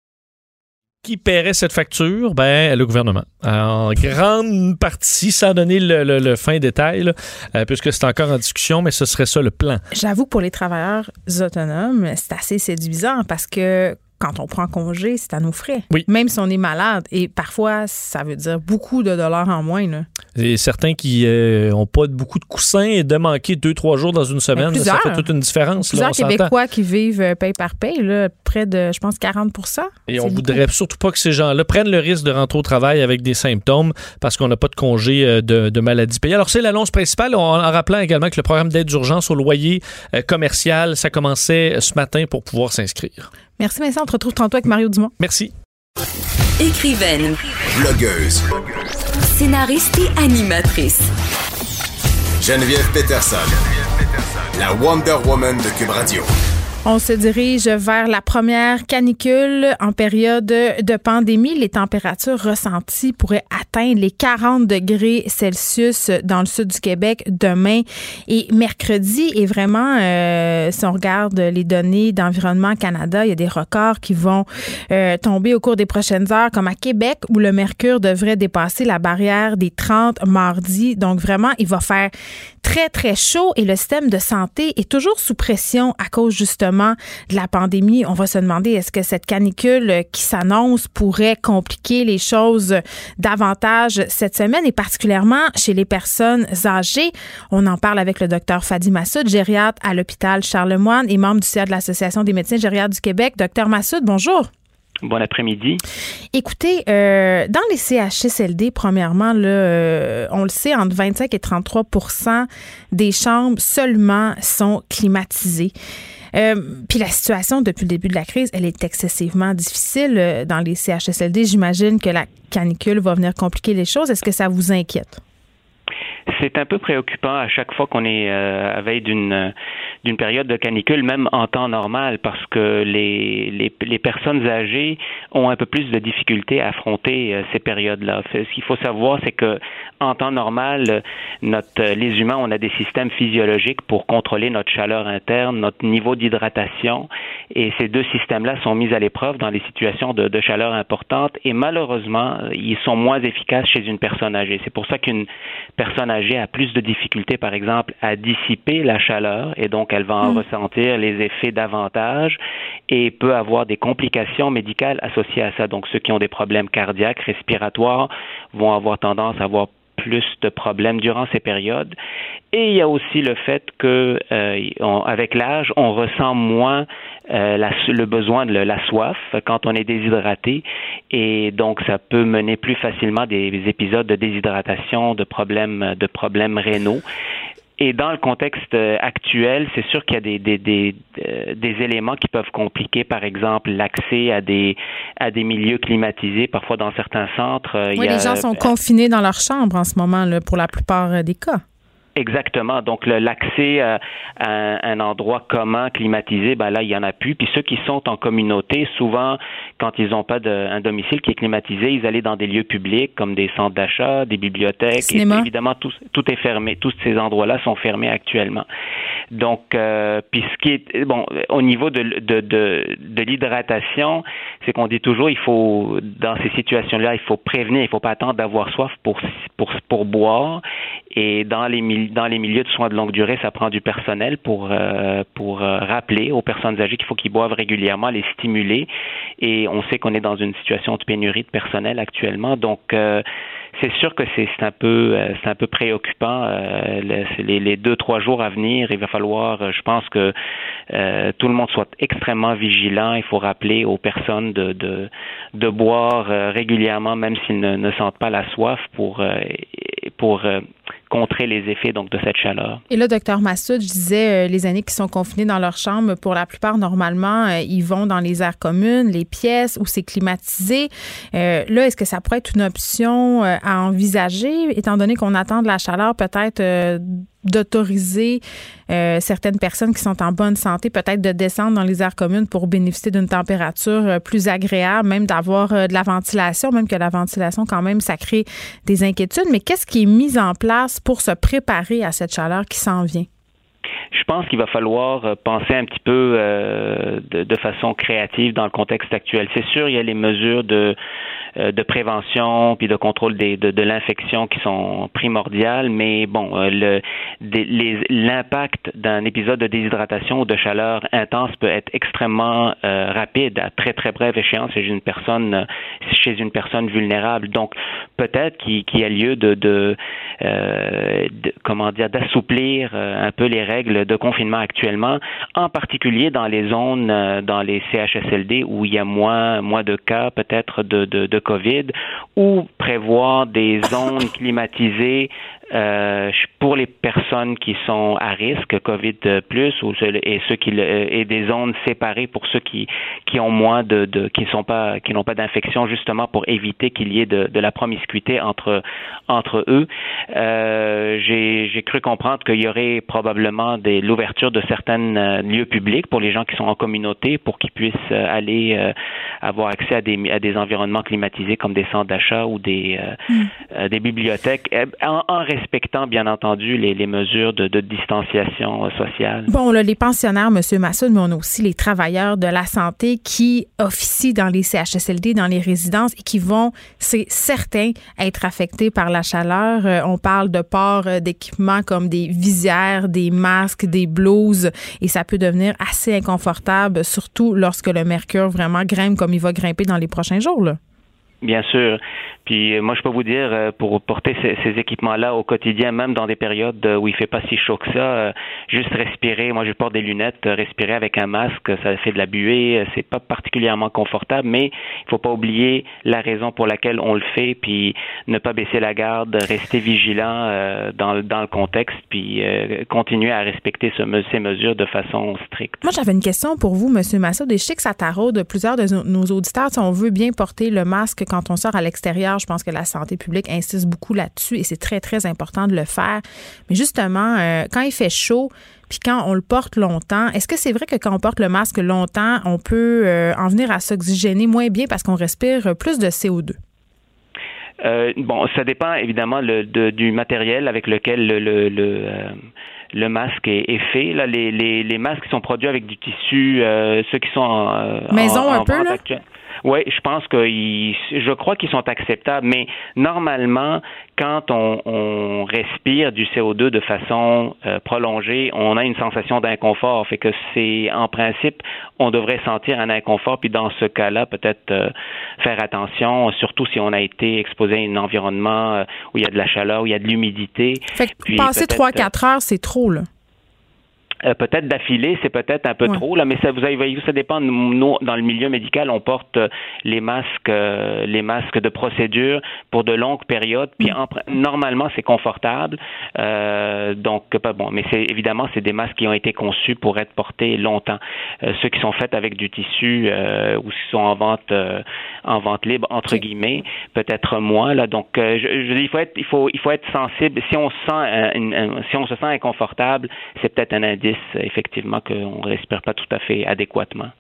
qui paierait cette facture? Ben, le gouvernement. En grande partie, sans donner le, fin détail, euh, puisque c'est encore en discussion, mais ce serait ça le plan. J'avoue que pour les travailleurs autonomes, c'est assez séduisant parce que quand on prend congé, c'est à nos frais. Oui. Même si on est malade. Et parfois, ça veut dire beaucoup de dollars en moins. Là. Et certains qui n'ont euh, pas beaucoup de coussins et de manquer deux, trois jours dans une semaine, ça fait toute une différence. Plusieurs Québécois qui vivent euh, paye par paye, là, près de, je pense, 40% Et on voudrait surtout pas que ces gens-là prennent le risque de rentrer au travail avec des symptômes parce qu'on n'a pas de congé euh, de, maladie payée. Alors, c'est l'annonce principale, en, rappelant également que le programme d'aide d'urgence au loyer commercial, ça commençait ce matin pour pouvoir s'inscrire. Merci Vincent, on te retrouve tantôt avec Mario Dumont. Merci. Écrivaine. Blogueuse. Scénariste et animatrice. Geneviève Peterson. La Wonder Woman de Cube Radio. On se dirige vers la première canicule en période de pandémie. Les températures ressenties pourraient atteindre les 40 degrés Celsius dans le sud du Québec demain et mercredi. Et vraiment, euh, si on regarde les données d'Environnement Canada, il y a des records qui vont euh, tomber au cours des prochaines heures, comme à Québec, où le mercure devrait dépasser la barrière des 30 mardi. Donc vraiment, il va faire très, très chaud et le système de santé est toujours sous pression à cause justement de la pandémie. On va se demander est-ce que cette canicule qui s'annonce pourrait compliquer les choses davantage cette semaine et particulièrement chez les personnes âgées? On en parle avec le docteur Fadi Massoud, gériatre à l'hôpital Charlemagne et membre du CA de l'Association des médecins gériatres du Québec. Docteur Massoud, bonjour. Bon après-midi. Écoutez, euh, dans les CHSLD, premièrement, là, euh, on le sait, entre 25 et 33% des chambres seulement sont climatisées. Euh, puis la situation depuis le début de la crise, elle est excessivement difficile dans les CHSLD. J'imagine que la canicule va venir compliquer les choses. Est-ce que ça vous inquiète? C'est un peu préoccupant à chaque fois qu'on est à veille d'une d'une période de canicule, même en temps normal, parce que les, les, personnes âgées ont un peu plus de difficultés à affronter euh, ces périodes-là. Ce qu'il faut savoir, c'est que en temps normal, notre, les humains, on a des systèmes physiologiques pour contrôler notre chaleur interne, notre niveau d'hydratation, et ces deux systèmes-là sont mis à l'épreuve dans les situations de, de chaleur importante, et malheureusement, ils sont moins efficaces chez une personne âgée. C'est pour ça qu'une personne âgée a plus de difficultés, par exemple, à dissiper la chaleur, et donc elle va en mm. ressentir les effets davantage et peut avoir des complications médicales associées à ça. Donc, ceux qui ont des problèmes cardiaques, respiratoires, vont avoir tendance à avoir plus de problèmes durant ces périodes. Et il y a aussi le fait que, euh, avec l'âge, on ressent moins euh, le besoin de la soif quand on est déshydraté, et donc ça peut mener plus facilement des, épisodes de déshydratation, de problèmes, de problèmes rénaux. Et dans le contexte euh, actuel, c'est sûr qu'il y a des, des, des, euh, des, éléments qui peuvent compliquer, par exemple, l'accès à des, à des milieux climatisés, parfois dans certains centres. Euh, oui, les gens sont confinés dans leur chambre en ce moment, là, pour la plupart des cas. Exactement. Donc l'accès à, un endroit commun, climatisé, ben là il y en a plus. Puis ceux qui sont en communauté, souvent quand ils n'ont pas de, un domicile qui est climatisé, ils allaient dans des lieux publics comme des centres d'achat, des bibliothèques. Et évidemment tout, tout est fermé. Tous ces endroits-là sont fermés actuellement. Donc euh, puis ce qui est bon au niveau de de, de, de l'hydratation, c'est qu'on dit toujours il faut dans ces situations-là il faut prévenir, il faut pas attendre d'avoir soif pour pour pour boire. Et dans les dans les milieux de soins de longue durée, ça prend du personnel pour, euh, pour euh, rappeler aux personnes âgées qu'il faut qu'ils boivent régulièrement, les stimuler. Et on sait qu'on est dans une situation de pénurie de personnel actuellement. Donc, euh, c'est sûr que c'est un peu c'est un peu préoccupant les, les, deux trois jours à venir il va falloir je pense que tout le monde soit extrêmement vigilant il faut rappeler aux personnes de de, de boire régulièrement même s'ils ne, ne, sentent pas la soif pour pour les effets donc de cette chaleur. Et là, docteur Massoud, je disais, euh, les années qui sont confinés dans leur chambre, pour la plupart, normalement, euh, ils vont dans les aires communes, les pièces où c'est climatisé. Euh, là, est-ce que ça pourrait être une option à envisager, étant donné qu'on attend de la chaleur peut-être d'autoriser euh, certaines personnes qui sont en bonne santé peut-être de descendre dans les aires communes pour bénéficier d'une température euh, plus agréable, même d'avoir de la ventilation, même que la ventilation quand même ça crée des inquiétudes. Mais qu'est-ce qui est mis en place pour se préparer à cette chaleur qui s'en vient? je pense qu'il va falloir euh, penser un petit peu euh, de, de, façon créative dans le contexte actuel. C'est sûr, il y a les mesures de euh, de prévention puis de contrôle des, de, de l'infection qui sont primordiales, mais bon, euh, l'impact d'un épisode de déshydratation ou de chaleur intense peut être extrêmement euh, rapide à très très brève échéance chez une personne chez une personne vulnérable. Donc peut-être qu'il, y a lieu de, de, de comment dire d'assouplir un peu les règles de confinement actuellement, en particulier dans les zones dans les CHSLD où il y a moins moins de cas peut-être de, de, de COVID ou prévoir des zones climatisées euh, pour les personnes qui sont à risque COVID plus ou et ceux qui et des zones séparées pour ceux qui qui ont moins de, qui sont pas qui n'ont pas d'infection justement pour éviter qu'il y ait de, la promiscuité entre entre eux. Euh, j'ai cru comprendre qu'il y aurait probablement l'ouverture de certains euh, lieux publics pour les gens qui sont en communauté pour qu'ils puissent aller avoir accès à des à des environnements climatisés comme des centres d'achat ou des mm. des bibliothèques en, en respectant bien entendu les, les mesures de, de, distanciation sociale. Bon, là, les pensionnaires, M. Massoud, mais on a aussi les travailleurs de la santé qui officient dans les CHSLD, dans les résidences et qui vont, c'est certain, être affectés par la chaleur. Euh, on parle de port euh, d'équipements comme des visières, des masques, des blouses et ça peut devenir assez inconfortable, surtout lorsque le mercure vraiment grimpe comme il va grimper dans les prochains jours. Là. Bien sûr. Puis euh, moi, je peux vous dire, euh, pour porter ces, équipements-là au quotidien, même dans des périodes euh, où il fait pas si chaud que ça, juste respirer. Moi, je porte des lunettes, respirer avec un masque, ça fait de la buée. C'est pas particulièrement confortable, mais il faut pas oublier la raison pour laquelle on le fait, puis ne pas baisser la garde, rester vigilant dans, dans le contexte, puis continuer à respecter ce, ces mesures de façon stricte. Moi, j'avais une question pour vous, Monsieur. Et je sais que ça taraude plusieurs de nos auditeurs. Si on veut bien porter le masque quand on sort à l'extérieur, je pense que la santé publique insiste beaucoup là-dessus et c'est très, très important de le faire. Mais justement, euh, quand il fait chaud, puis quand on le porte longtemps, est-ce que c'est vrai que quand on porte le masque longtemps, on peut euh, en venir à s'oxygéner moins bien parce qu'on respire plus de CO2? Euh, bon, ça dépend évidemment le, du matériel avec lequel le, le, le, masque est, fait. Là, les, les, les, masques qui sont produits avec du tissu, ceux qui sont en, maison un peu là? Oui, je pense que je crois qu'ils sont acceptables, mais normalement, quand on, on respire du CO2 de façon euh, prolongée, on a une sensation d'inconfort. Fait que c'est en principe, on devrait sentir un inconfort, puis dans ce cas-là, peut-être euh, faire attention, surtout si on a été exposé à un environnement euh, où il y a de la chaleur, où il y a de l'humidité. Fait que passer 3-4 heures, c'est trop, là. Euh, peut-être d'affilée, c'est peut-être un peu trop là, mais ça vous avez ça dépend. Nous, dans le milieu médical, on porte euh, les masques, euh, les masques de procédure pour de longues périodes. Puis mm. normalement, c'est confortable. donc pas bon, mais c'est évidemment c'est des masques qui ont été conçus pour être portés longtemps. ceux qui sont faits avec du tissu ou qui sont en vente en vente libre entre guillemets, peut-être moins là. Donc je, je, il faut être il faut il faut être sensible. Si on sent si on se sent inconfortable, c'est peut-être un indice effectivement qu'on ne respire pas tout à fait adéquatement.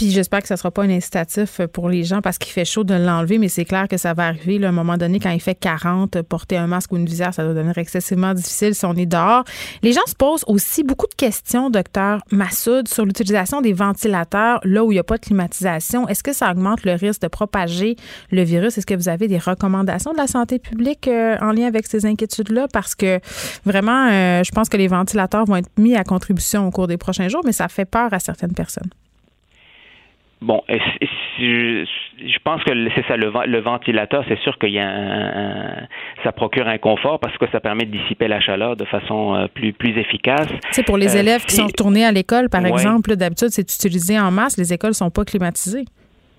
Puis j'espère que ça ne sera pas un incitatif pour les gens parce qu'il fait chaud de l'enlever, mais c'est clair que ça va arriver à un moment donné quand il fait 40, porter un masque ou une visière, ça doit devenir excessivement difficile si on est dehors. Les gens se posent aussi beaucoup de questions, docteur Massoud, sur l'utilisation des ventilateurs là où il n'y a pas de climatisation. Est-ce que ça augmente le risque de propager le virus? Est-ce que vous avez des recommandations de la santé publique euh, en lien avec ces inquiétudes-là? Parce que vraiment, euh, je pense que les ventilateurs vont être mis à contribution au cours des prochains jours, mais ça fait peur à certaines personnes. Bon, je, je pense que c'est ça, le, le ventilateur, c'est sûr qu'il y a un, ça procure un confort parce que ça permet de dissiper la chaleur de façon euh, plus, plus efficace. C'est pour les euh, élèves qui sont retournés à l'école, par exemple, d'habitude, c'est utilisé en masse, les écoles sont pas climatisées.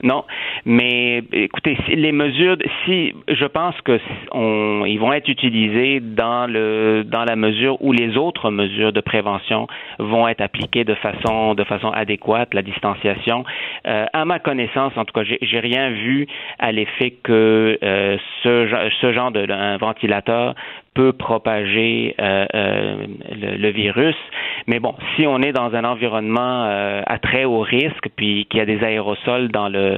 Non, mais écoutez, les mesures, si je pense que on, ils vont être utilisés dans le dans la mesure où les autres mesures de prévention vont être appliquées de façon de façon adéquate, la distanciation. Euh, à ma connaissance, en tout cas, j'ai rien vu à l'effet que euh, ce ce genre de un ventilateur peut propager euh, euh, le, virus. Mais bon, si on est dans un environnement euh, à très haut risque, puis qu'il y a des aérosols dans le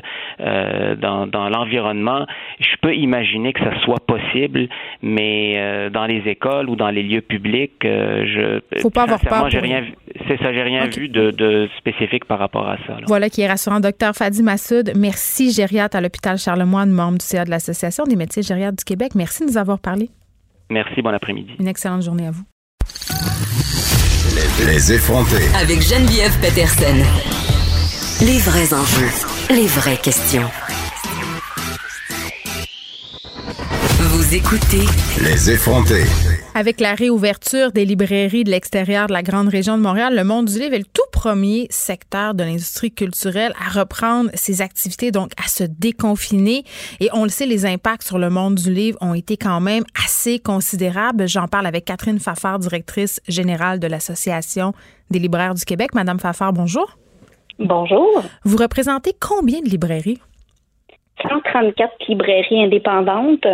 dans, dans l'environnement, je peux imaginer que ça soit possible, mais dans les écoles ou dans les lieux publics, je faut pas avoir peur. J'ai rien, c'est ça, j'ai rien vu de, de, spécifique par rapport à ça. Voilà qui est rassurant, docteur Fadi Massoud. Merci, gériatre à l'hôpital Charlemagne, membre du CA de l'Association des médecins gériatres du Québec. Merci de nous avoir parlé. Merci, bon après-midi. Une excellente journée à vous. Les, effrontés. Avec Geneviève Peterson. Les vrais enjeux, les vraies questions. Vous écoutez Les effrontés. Avec la réouverture des librairies de l'extérieur de la grande région de Montréal, le monde du livre est le tout premier secteur de l'industrie culturelle à reprendre ses activités, donc à se déconfiner. Et on le sait, les impacts sur le monde du livre ont été quand même assez considérables. J'en parle avec Catherine Fafard, directrice générale de l'Association des libraires du Québec. Madame Fafard, bonjour. Bonjour. Vous représentez combien de librairies? 134 librairies indépendantes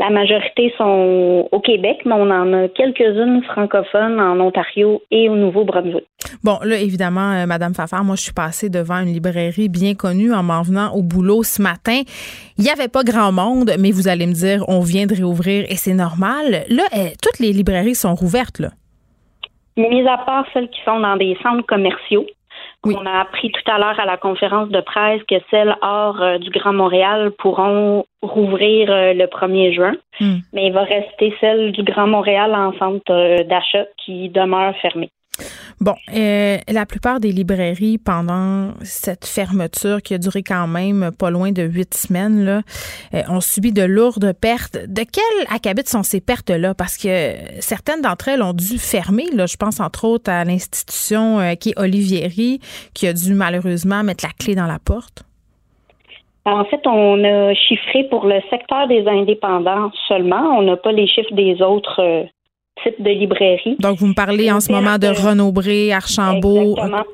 la majorité sont au Québec, mais on en a quelques-unes francophones en Ontario et au Nouveau-Brunswick. Bon, là, évidemment, euh, Madame Fafard, moi, je suis passée devant une librairie bien connue en m'en venant au boulot ce matin. Il n'y avait pas grand monde, mais vous allez me dire, on vient de réouvrir et c'est normal. Là, eh, toutes les librairies sont rouvertes, là. Mis à part celles qui sont dans des centres commerciaux, on a appris tout à l'heure à la conférence de presse que celles hors euh, du Grand Montréal pourront rouvrir euh, le 1er juin, hmm. mais il va rester celles du Grand Montréal en centre euh, d'achat qui demeurent fermées. Bon, euh, la plupart des librairies, pendant cette fermeture qui a duré quand même pas loin de huit semaines, euh, ont subi de lourdes pertes. De quel acabit sont ces pertes-là? Parce que certaines d'entre elles ont dû fermer. Là, je pense entre autres à l'institution euh, qui est Olivieri, qui a dû malheureusement mettre la clé dans la porte. En fait, on a chiffré pour le secteur des indépendants seulement. On n'a pas les chiffres des autres type de librairie. Donc, vous me parlez en ce moment de Renaud-Bré, Archambault. Exactement.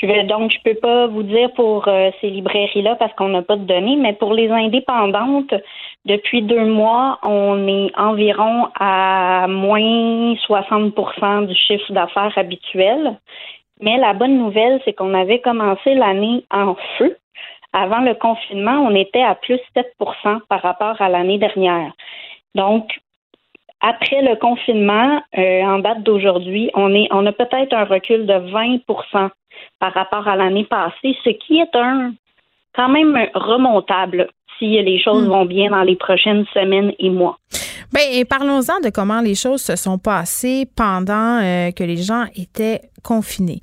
Je vais, donc, je peux pas vous dire pour euh, ces librairies-là parce qu'on n'a pas de données, mais pour les indépendantes, depuis deux mois, on est environ à moins 60% du chiffre d'affaires habituel. Mais la bonne nouvelle, c'est qu'on avait commencé l'année en feu. Avant le confinement, on était à plus 7% par rapport à l'année dernière. Donc, après le confinement, euh, en date d'aujourd'hui, on est, on a peut-être un recul de 20% par rapport à l'année passée, ce qui est un quand même remontable si les choses hmm. vont bien dans les prochaines semaines et mois. Bien, parlons-en de comment les choses se sont passées pendant euh, que les gens étaient confinés.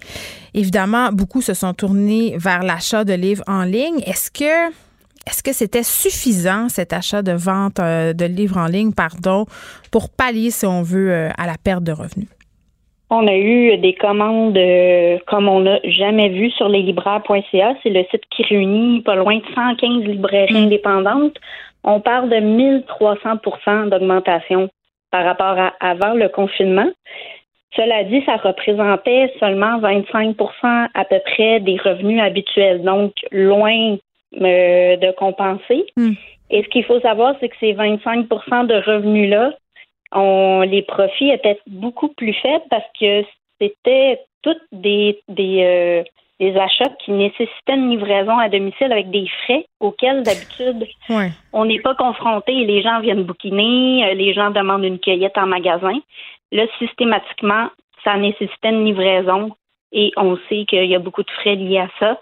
Évidemment, beaucoup se sont tournés vers l'achat de livres en ligne. Est-ce que est-ce que c'était suffisant, cet achat de vente euh, de livres en ligne, pardon, pour pallier, si on veut, euh, à la perte de revenus? On a eu des commandes euh, comme on n'a jamais vu sur leslibraires.ca. C'est le site qui réunit pas loin de 115 librairies mm. indépendantes. On parle de 1300% d'augmentation par rapport à avant le confinement. Cela dit, ça représentait seulement 25% à peu près des revenus habituels, donc loin euh, de compenser. Hmm. Et ce qu'il faut savoir, c'est que ces 25% de revenus-là, les profits étaient beaucoup plus faibles parce que c'était toutes des, des, euh, des achats qui nécessitaient une livraison à domicile avec des frais auxquels d'habitude on n'est pas confronté. Les gens viennent bouquiner, euh, les gens demandent une cueillette en magasin. Là, systématiquement, ça nécessitait une livraison et on sait qu'il y a beaucoup de frais liés à ça.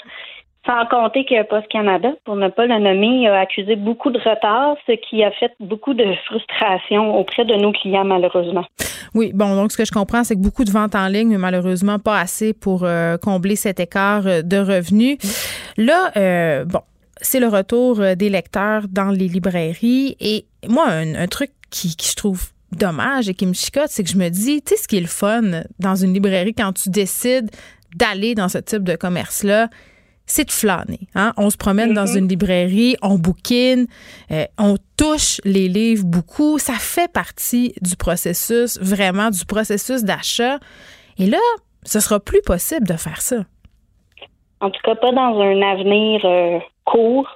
Sans compter que Post Canada, pour ne pas le nommer, a accusé beaucoup de retard, ce qui a fait beaucoup de frustration auprès de nos clients, malheureusement. Oui, bon, donc ce que je comprends, c'est que beaucoup de ventes en ligne, mais malheureusement pas assez pour euh, combler cet écart euh, de revenus. Là, euh, bon, c'est le retour des lecteurs dans les librairies. Et moi, un, truc qui, qui je trouve dommage et qui me chicote, c'est que je me dis, tu sais, ce qui est le fun dans une librairie quand tu décides d'aller dans ce type de commerce-là, c'est de flâner. Hein? On se promène dans mm-hmm. une librairie, on bouquine, euh, on touche les livres beaucoup. Ça fait partie du processus, vraiment du processus d'achat. Et là, ce sera plus possible de faire ça. En tout cas, pas dans un avenir euh, court.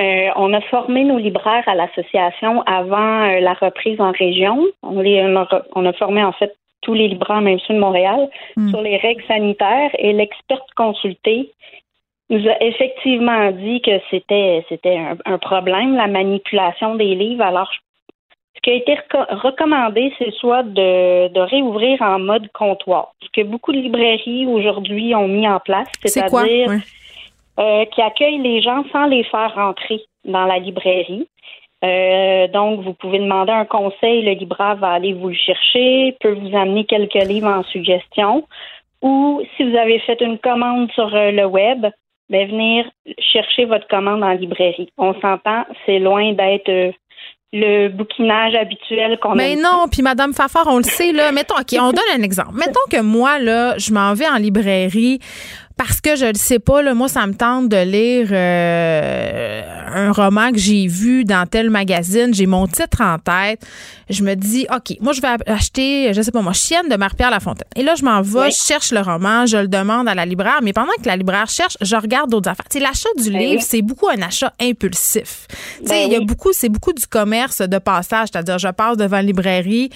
Euh, on a formé nos libraires à l'association avant euh, la reprise en région. On, les, on, a, on a formé en fait tous les libraires, même ceux de Montréal, sur les règles sanitaires et l'experte consultée nous a effectivement dit que c'était c'était un, un problème, la manipulation des livres. Alors, ce qui a été reco- recommandé, c'est soit de, de réouvrir en mode comptoir, ce que beaucoup de librairies aujourd'hui ont mis en place, c'est-à-dire euh, qui accueillent les gens sans les faire rentrer dans la librairie. Euh, donc, vous pouvez demander un conseil, le libraire va aller vous le chercher, peut vous amener quelques livres en suggestion. Ou si vous avez fait une commande sur euh, le web, ben, venir chercher votre commande en librairie. On s'entend, c'est loin d'être euh, le bouquinage habituel qu'on Mais aime. non, puis Madame Fafard, on le sait, là. Mettons, OK, on donne un exemple. Mettons que moi, là, je m'en vais en librairie parce que je le sais pas, là, moi, ça me tente de lire euh, un roman que j'ai vu dans tel magazine. J'ai mon titre en tête. Je me dis, OK, moi, je vais acheter, je sais pas moi, Chienne de Marie-Pierre Lafontaine. Et là, je m'en vais, je cherche le roman, je le demande à la libraire, mais pendant que la libraire cherche, je regarde d'autres affaires. L'achat du Ben livre, c'est beaucoup un achat impulsif. Ben il y a beaucoup, c'est beaucoup du commerce de passage, c'est-à-dire je passe devant une librairie,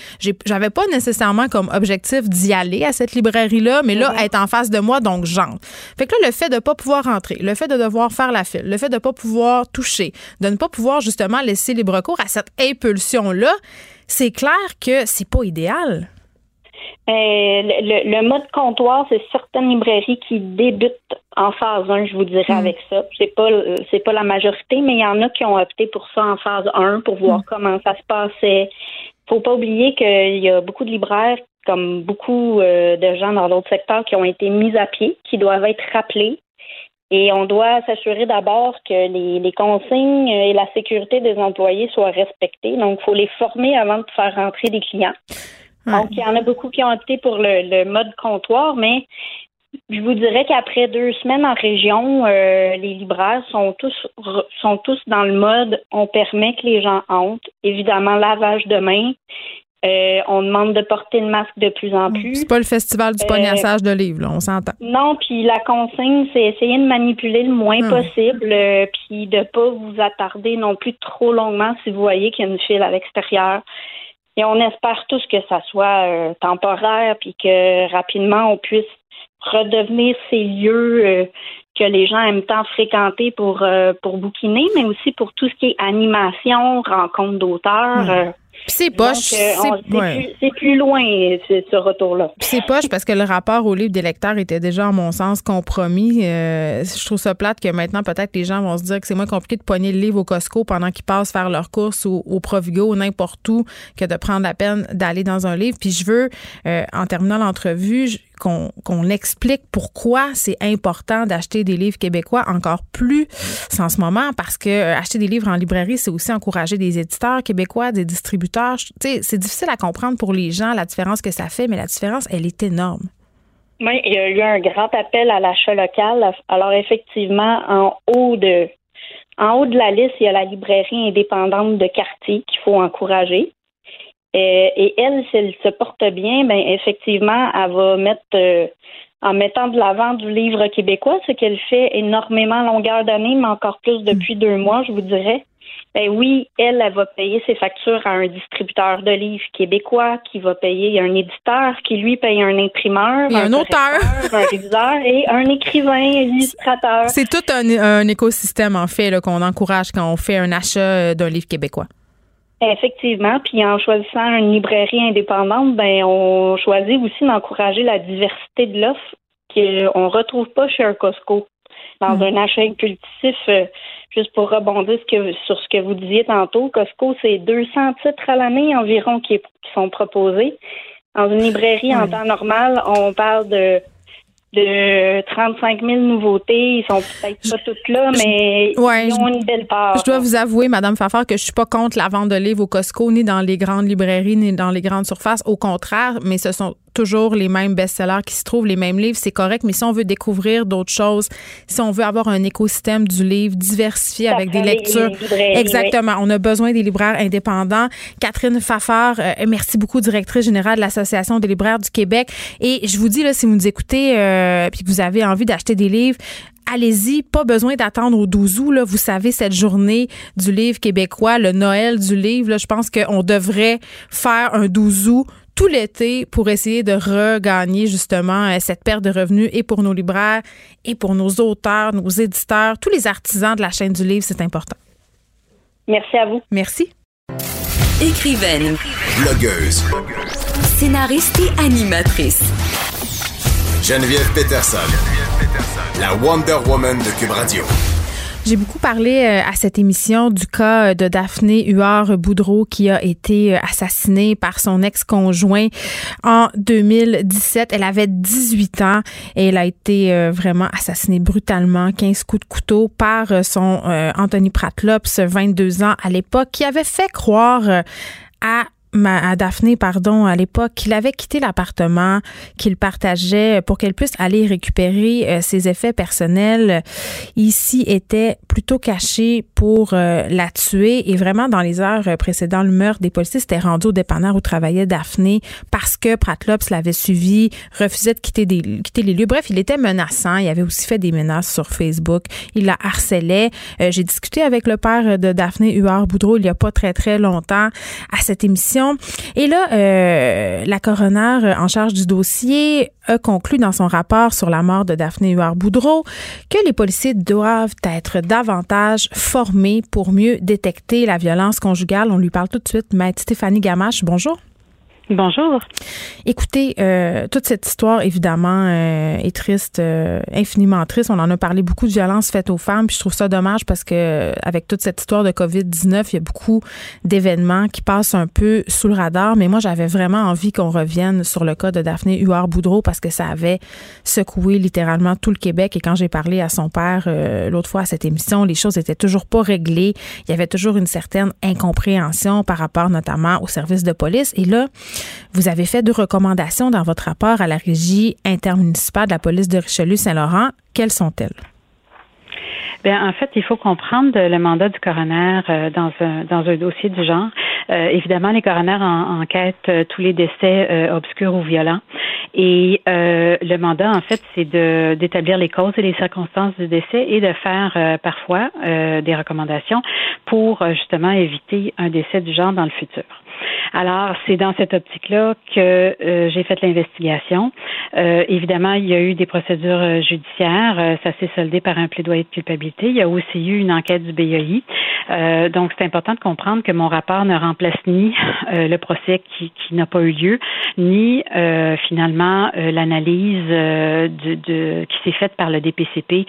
j'avais pas nécessairement comme objectif d'y aller à cette librairie-là, mais là, Mhm. elle est en face de moi, donc j'entre. Fait que là, le fait de pas pouvoir rentrer, le fait de devoir faire la file, le fait de pas pouvoir toucher, de ne pas pouvoir justement laisser libre cours à cette impulsion-là, c'est clair que c'est pas idéal. Euh, le, le- le mode comptoir, c'est certaines librairies qui débutent en phase 1, je vous dirais, avec ça. C'est pas c'est pas la majorité, mais il y en a qui ont opté pour ça en phase 1 pour voir comment ça se passait. Faut pas oublier qu'il y a beaucoup de libraires, comme beaucoup euh, de gens dans d'autres secteurs, qui ont été mis à pied, qui doivent être rappelés. Et on doit s'assurer d'abord que les, les consignes et la sécurité des employés soient respectées. Donc, il faut les former avant de faire rentrer des clients. Donc, il y en a beaucoup qui ont opté pour le, le mode comptoir, mais je vous dirais qu'après deux semaines en région, euh, les libraires sont tous sont tous dans le mode on permet que les gens entrent. Évidemment, lavage de mains. Euh, on demande de porter le masque de plus en plus. C'est pas le festival du Euh, pognassage de livres, là, on s'entend. Non, puis la consigne, c'est essayer de manipuler le moins Ah. possible, euh, puis de pas vous attarder non plus trop longuement si vous voyez qu'il y a une file à l'extérieur. Et on espère tous que ça soit temporaire, puis que rapidement on puisse redevenir ces lieux que les gens aiment tant fréquenter pour pour bouquiner, mais aussi pour tout ce qui est animation, rencontre d'auteurs. Hmm. C'est poche. euh, c'est- ouais. plus, loin ce, retour-là. C'est poche parce que le rapport au livre des lecteurs était déjà, à mon sens, compromis. Euh, je trouve ça plate que maintenant, peut-être, les gens vont se dire que c'est moins compliqué de pogner le livre au Costco pendant qu'ils passent faire leurs courses ou au Provigo ou n'importe où que de prendre la peine d'aller dans un livre. Puis je veux, euh, en terminant l'entrevue, qu'on explique pourquoi c'est important d'acheter des livres québécois encore plus en ce moment parce que euh, acheter des livres en librairie, c'est aussi encourager des éditeurs québécois, des distributeurs. C'est difficile à comprendre pour les gens la différence que ça fait, mais la différence, elle est énorme. Oui, il y a eu un grand appel à l'achat local. Alors effectivement, en haut de en haut de la liste, il y a la librairie indépendante de quartier qu'il faut encourager. Euh, et elle, si elle se porte bien, ben effectivement, elle va mettre euh, en mettant de l'avant du livre québécois, ce qu'elle fait énormément à longueur d'année, mais encore plus depuis deux mois, je vous dirais. Ben oui, elle, elle va payer ses factures à un distributeur de livres québécois qui va payer un éditeur qui lui paye un imprimeur, Et un auteur. un réviseur et un écrivain, un illustrateur. C'est tout un, un écosystème, en fait, qu'on encourage quand on fait un achat euh, d'un livre québécois. Effectivement, puis en choisissant une librairie indépendante, ben on choisit aussi d'encourager la diversité de l'offre qu'on retrouve pas chez un Costco. Dans un achat impulsif, euh, juste pour rebondir sur ce que vous disiez tantôt, Costco, c'est 200 titres à l'année environ qui, qui sont proposés. Dans une librairie en temps normal, on parle de de 35 000 nouveautés. Ils sont peut-être pas toutes là, mais Ouais, ils ont une belle part. Je dois vous avouer, Madame Fafard, que je suis pas contre la vente de livres au Costco, ni dans les grandes librairies, ni dans les grandes surfaces. Au contraire, mais ce sont toujours les mêmes best-sellers qui se trouvent, les mêmes livres, c'est correct, mais si on veut découvrir d'autres choses, si on veut avoir un écosystème du livre diversifié avec des lectures, exactement, on a besoin des libraires indépendants. Catherine Fafard, euh, merci beaucoup, directrice générale de l'Association des libraires du Québec. Et je vous dis, là, si vous nous écoutez euh, puis que vous avez envie d'acheter des livres, allez-y, pas besoin d'attendre au 12 août. Là. Vous savez, cette journée du livre québécois, le Noël du livre, là, je pense qu'on devrait faire un 12 août tout l'été pour essayer de regagner justement euh, cette perte de revenus et pour nos libraires et pour nos auteurs, nos éditeurs, tous les artisans de la chaîne du livre, c'est important. Merci à vous. Merci. Écrivaine. Blogueuse. Scénariste et animatrice. Geneviève Peterson. La Wonder Woman de Cube Radio. J'ai beaucoup parlé euh, à cette émission du cas de Daphné Huard-Boudreau qui a été euh, assassinée par son ex-conjoint en 2017. Elle avait 18 ans et elle a été euh, vraiment assassinée brutalement, 15 coups de couteau par son Anthony Pratlops, 22 ans à l'époque, qui avait fait croire à à Daphné, pardon, à l'époque, qu'il avait quitté l'appartement, qu'il partageait pour qu'elle puisse aller récupérer euh, ses effets personnels. Ici était plutôt caché pour euh, la tuer et vraiment dans les heures précédant le meurtre, des policiers s'étaient rendus au dépanneur où travaillait Daphné parce que Pratlops l'avait suivi, refusait de quitter, quitter les lieux. Bref, il était menaçant. Il avait aussi fait des menaces sur Facebook. Il la harcelait. Euh, j'ai discuté avec le père de Daphné Huard-Boudreau il y a pas très, très longtemps à cette émission et là, euh, la coroner en charge du dossier a conclu dans son rapport sur la mort de Daphné Huard-Boudreau que les policiers doivent être davantage formés pour mieux détecter la violence conjugale. On lui parle tout de suite. Maître Stéphanie Gamache, bonjour. Bonjour. Écoutez, euh, toute cette histoire, évidemment, euh, est triste, euh, infiniment triste. On en a parlé beaucoup de violences faites aux femmes, puis je trouve ça dommage parce que avec toute cette histoire de COVID-19, il y a beaucoup d'événements qui passent un peu sous le radar. Mais moi, j'avais vraiment envie qu'on revienne sur le cas de Daphné Huard-Boudreau parce que ça avait secoué littéralement tout le Québec. Et quand j'ai parlé à son père l'autre fois à cette émission, les choses étaient toujours pas réglées. Il y avait toujours une certaine incompréhension par rapport notamment au service de police. Et là, vous avez fait deux recommandations dans votre rapport à la régie intermunicipale de la police de Richelieu-Saint-Laurent. Quelles sont-elles? Bien, en fait, il faut comprendre le mandat du coroner euh, dans, un, dans un dossier du genre. Euh, évidemment, les coroners en, enquêtent euh, tous les décès obscurs ou violents. Et le mandat, en fait, c'est d'établir les causes et les circonstances du décès et de faire parfois des recommandations pour justement éviter un décès du genre dans le futur. Alors, c'est dans cette optique-là que euh, j'ai fait l'investigation. Euh, évidemment, il y a eu des procédures euh, judiciaires. ça s'est soldé par un plaidoyer de culpabilité. Il y a aussi eu une enquête du BII. donc, c'est important de comprendre que mon rapport ne remplace ni le procès qui, qui n'a pas eu lieu, ni finalement l'analyse de, de, qui s'est faite par le DPCP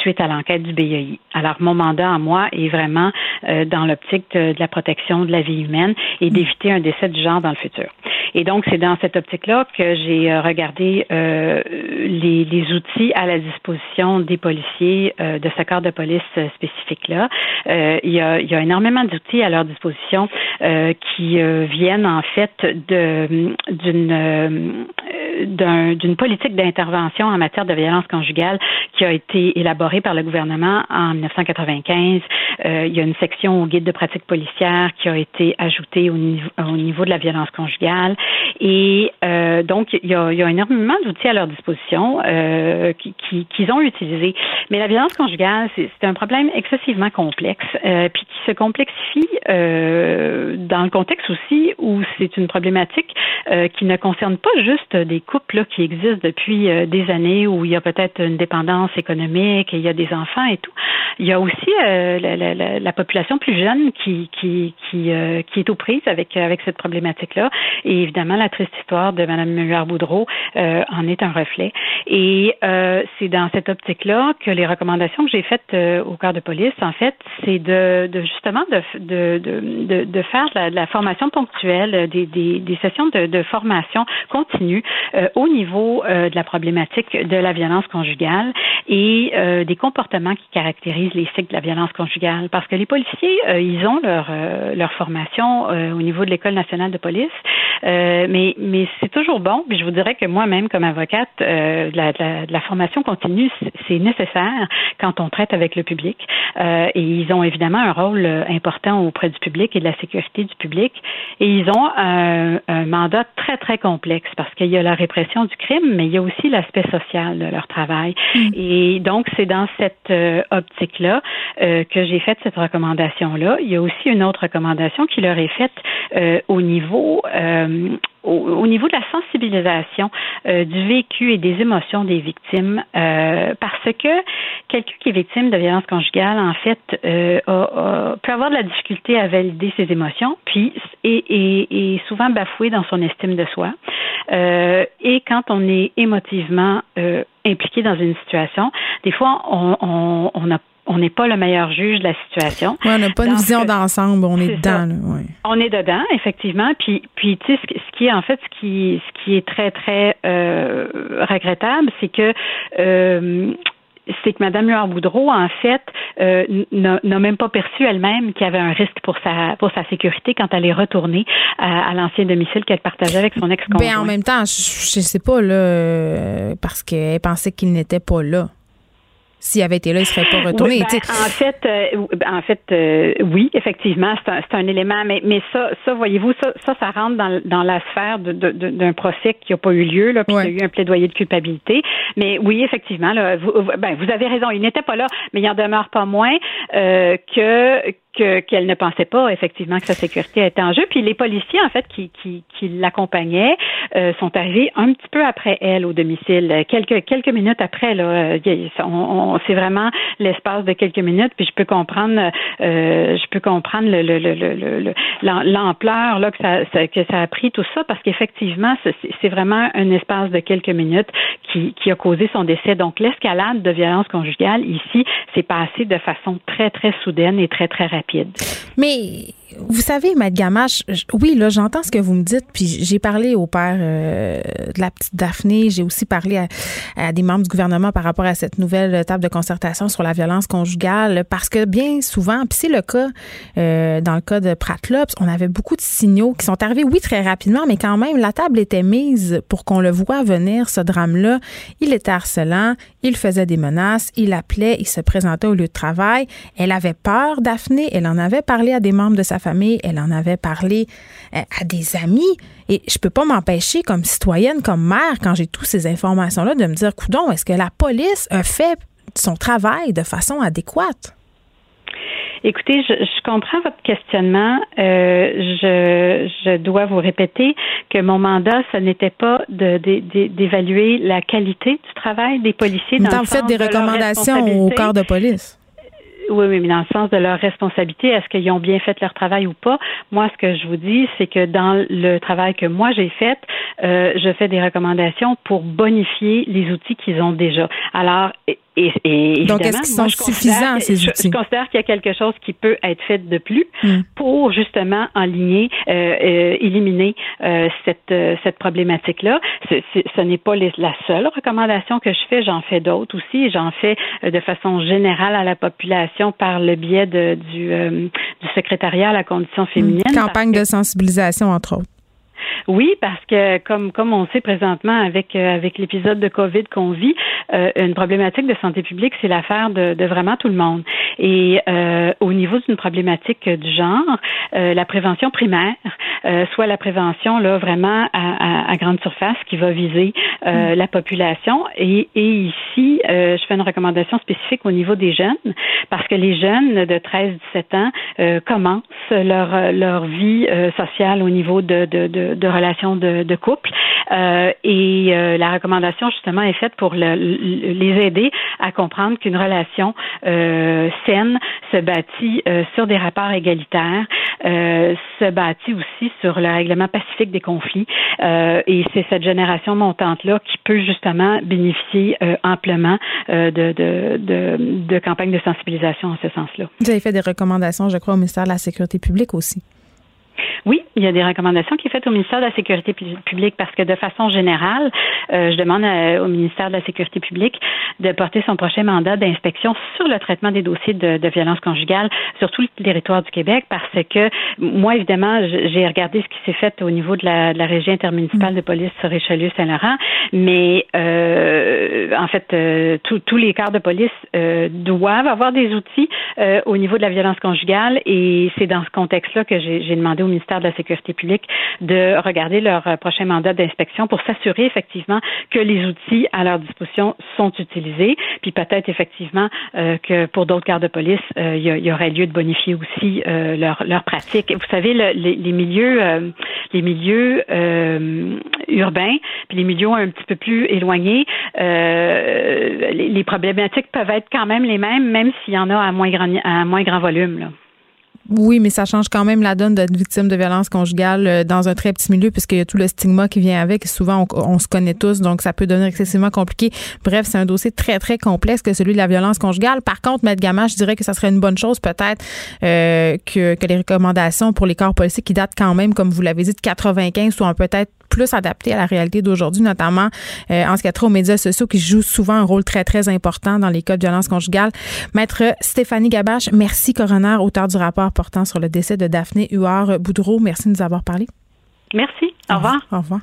suite à l'enquête du BII. Alors, mon mandat à moi est vraiment dans l'optique de, la protection de la vie humaine des un décès du genre dans le futur. Et donc, c'est dans cette optique-là que j'ai euh, regardé euh, les, les, outils à la disposition des policiers euh, de ce corps de police spécifique-là. il, y a, il y a énormément d'outils à leur disposition qui viennent en fait d'une d'une politique d'intervention en matière de violence conjugale qui a été élaborée par le gouvernement en 1995. il y a une section au guide de pratique policière qui a été ajoutée au au niveau de la violence conjugale. Et euh, donc, il y, a, énormément d'outils à leur disposition euh, qu'ils qui, ont utilisés. Mais la violence conjugale, c'est un problème excessivement complexe, euh, puis se complexifie euh, dans le contexte aussi où c'est une problématique euh, qui ne concerne pas juste des couples qui existent depuis euh, des années où il y a peut-être une dépendance économique et il y a des enfants et tout. Il y a aussi la, la, la, population plus jeune qui, qui, qui, qui est aux prises avec avec cette problématique-là. Et évidemment, la triste histoire de Mme Muller-Boudreau euh, en est un reflet. Et euh, c'est dans cette optique-là que les recommandations que j'ai faites euh, au corps de police, en fait, c'est de, de, justement de, de, de, de faire de la, formation ponctuelle, des, des, des sessions de, de, formation continue au niveau de la problématique de la violence conjugale et des comportements qui caractérisent les cycles de la violence conjugale. Parce que les policiers, ils ont leur, leur formation au niveau de l'École nationale de police. mais mais c'est toujours bon. Puis je vous dirais que moi-même, comme avocate, la, la, la, formation continue, c'est nécessaire quand on traite avec le public. et ils ont évidemment un rôle important auprès du public et de la sécurité du public. Et ils ont un, un mandat très, très complexe parce qu'il y a la répression du crime, mais il y a aussi l'aspect social de leur travail. Mm. Et donc, c'est dans cette euh, optique-là euh, que j'ai fait cette recommandation-là. Il y a aussi une autre recommandation qui leur est faite euh, au niveau au, niveau de la sensibilisation euh, du vécu et des émotions des victimes, euh, parce que quelqu'un qui est victime de violence conjugale, en fait, euh, peut avoir de la difficulté à valider ses émotions, puis est, souvent bafoué dans son estime de soi. et quand on est émotivement impliqué dans une situation, des fois, on, on, on n'est pas le meilleur juge de la situation. on n'a pas une vision d'ensemble, on est, dedans. On est dedans, effectivement. Puis, puis tu sais, ce, qui est en fait, ce qui, ce qui est très très euh, regrettable, c'est que euh, c'est que Mme Huard-Boudreau, en fait, euh, n'a même pas perçu elle-même qu'il y avait un risque pour sa pour sa sécurité quand elle est retournée à, l'ancien domicile qu'elle partageait avec son ex-conjoint. Ben en même temps, je, ne sais pas là, parce qu'elle pensait qu'il n'était pas là. S'il avait été là, il ne serait pas retourné. Ben, en fait, euh, en fait, euh, oui, effectivement, c'est un, un, élément, mais, mais ça, ça voyez-vous, ça, ça, ça rentre dans, dans la sphère d'un procès qui n'a pas eu lieu, là, puis il y a eu un plaidoyer de culpabilité. Mais oui, effectivement, là, vous, ben, vous avez raison, il n'était pas là, mais il en demeure pas moins euh, que qu'elle ne pensait pas effectivement que sa sécurité était en jeu. Puis les policiers, en fait, qui, qui, qui l'accompagnaient, euh, sont arrivés un petit peu après elle au domicile, quelques quelques minutes après. Là, on, c'est vraiment l'espace de quelques minutes. Puis je peux comprendre, euh, je peux comprendre le, le, le, l'ampleur là que ça, que ça a pris tout ça, parce qu'effectivement, c'est vraiment un espace de quelques minutes qui, qui a causé son décès. Donc l'escalade de violence conjugale ici, c'est passé de façon très très soudaine et très très rapide. Mais vous savez, Maître Gamache, oui, là, j'entends ce que vous me dites, puis j'ai parlé au père euh, de la petite Daphné, j'ai aussi parlé à, des membres du gouvernement par rapport à cette nouvelle table de concertation sur la violence conjugale, parce que bien souvent, puis c'est le cas euh, dans le cas de Pratlops, on avait beaucoup de signaux qui sont arrivés, oui, très rapidement, mais quand même, la table était mise pour qu'on le voit venir, ce drame-là. Il était harcelant, il faisait des menaces, il appelait, il se présentait au lieu de travail. Elle avait peur, Daphné, elle en avait parlé à des membres de sa famille, elle en avait parlé euh, à des amis. Et je peux pas m'empêcher, comme citoyenne, comme mère, quand j'ai toutes ces informations-là, de me dire, coudon, est-ce que la police a fait son travail de façon adéquate? Écoutez, je, comprends votre questionnement. Euh, je, je, dois vous répéter que mon mandat, ce n'était pas d'évaluer la qualité du travail des policiers. Dans vous faites des recommandations au corps de police. Oui, oui, mais dans le sens de leur responsabilité, est-ce qu'ils ont bien fait leur travail ou pas? Moi, ce que je vous dis, c'est que dans le travail que moi j'ai fait, euh, je fais des recommandations pour bonifier les outils qu'ils ont déjà. Alors, donc, est-ce qu'ils sont suffisants, ces outils? Je, considère qu'il y a quelque chose qui peut être fait de plus hmm. pour justement enligner, euh, euh, éliminer euh, cette, euh, cette problématique-là. Ce n'est pas la seule recommandation que je fais, j'en fais d'autres aussi. J'en fais de façon générale à la population par le biais de, du, du secrétariat à la condition hmm. féminine. campagne de sensibilisation, entre autres. Oui, parce que comme comme on sait présentement avec euh, avec l'épisode de Covid qu'on vit, euh, une problématique de santé publique, c'est l'affaire de, de, vraiment tout le monde. Et euh, au niveau d'une problématique du genre, la prévention primaire, soit la prévention là vraiment à, à, grande surface qui va viser mm. la population. Et, et ici, je fais une recommandation spécifique au niveau des jeunes, parce que les jeunes de 13-17 ans commencent leur leur vie sociale au niveau de, de, de de relations de, couple. Euh, et euh, la recommandation justement est faite pour les aider à comprendre qu'une relation euh, saine se bâtit sur des rapports égalitaires, se bâtit aussi sur le règlement pacifique des conflits. et c'est cette génération montante là qui peut justement bénéficier amplement de, de, campagnes de sensibilisation en ce sens-là. Vous avez fait des recommandations, je crois, au ministère de la Sécurité publique aussi. Oui, il y a des recommandations qui sont faites au ministère de la Sécurité publique parce que de façon générale, euh, je demande au ministère de la Sécurité publique de porter son prochain mandat d'inspection sur le traitement des dossiers de, de violence conjugale sur tout le territoire du Québec parce que moi, évidemment, j'ai regardé ce qui s'est fait au niveau de la, de la régie intermunicipale de police sur Richelieu-Saint-Laurent, mais euh, en fait, euh, tous les corps de police euh, doivent avoir des outils euh, au niveau de la violence conjugale et c'est dans ce contexte-là que j'ai demandé au ministère de la Sécurité publique de regarder leur euh, prochain mandat d'inspection pour s'assurer effectivement que les outils à leur disposition sont utilisés, puis peut-être effectivement euh, que pour d'autres gardes de police, euh, il y, aurait lieu de bonifier aussi leur, leur pratique. Vous savez, le, les, milieux, les milieux urbains, puis les milieux un petit peu plus éloignés, les, les, problématiques peuvent être quand même les mêmes, même s'il y en a à moins grand, à moins grand volume. Là. Oui, mais ça change quand même la donne d'être victime de violence conjugale euh, dans un très petit milieu puisqu'il y a tout le stigma qui vient avec. Souvent, on, se connaît tous, donc ça peut devenir excessivement compliqué. Bref, c'est un dossier très, très complexe que celui de la violence conjugale. Par contre, Maître Gamache, je dirais que ça serait une bonne chose peut-être euh, que, que les recommandations pour les corps policiers qui datent quand même, comme vous l'avez dit, de 95 soient peut-être plus adapté à la réalité d'aujourd'hui, notamment euh, en ce qui a trait aux médias sociaux qui jouent souvent un rôle très, très important dans les cas de violence conjugale. Maître Stéphanie Gabache, merci, coroner, auteur du rapport portant sur le décès de Daphné Huard-Boudreau. Merci de nous avoir parlé. Merci. Au revoir. Au revoir.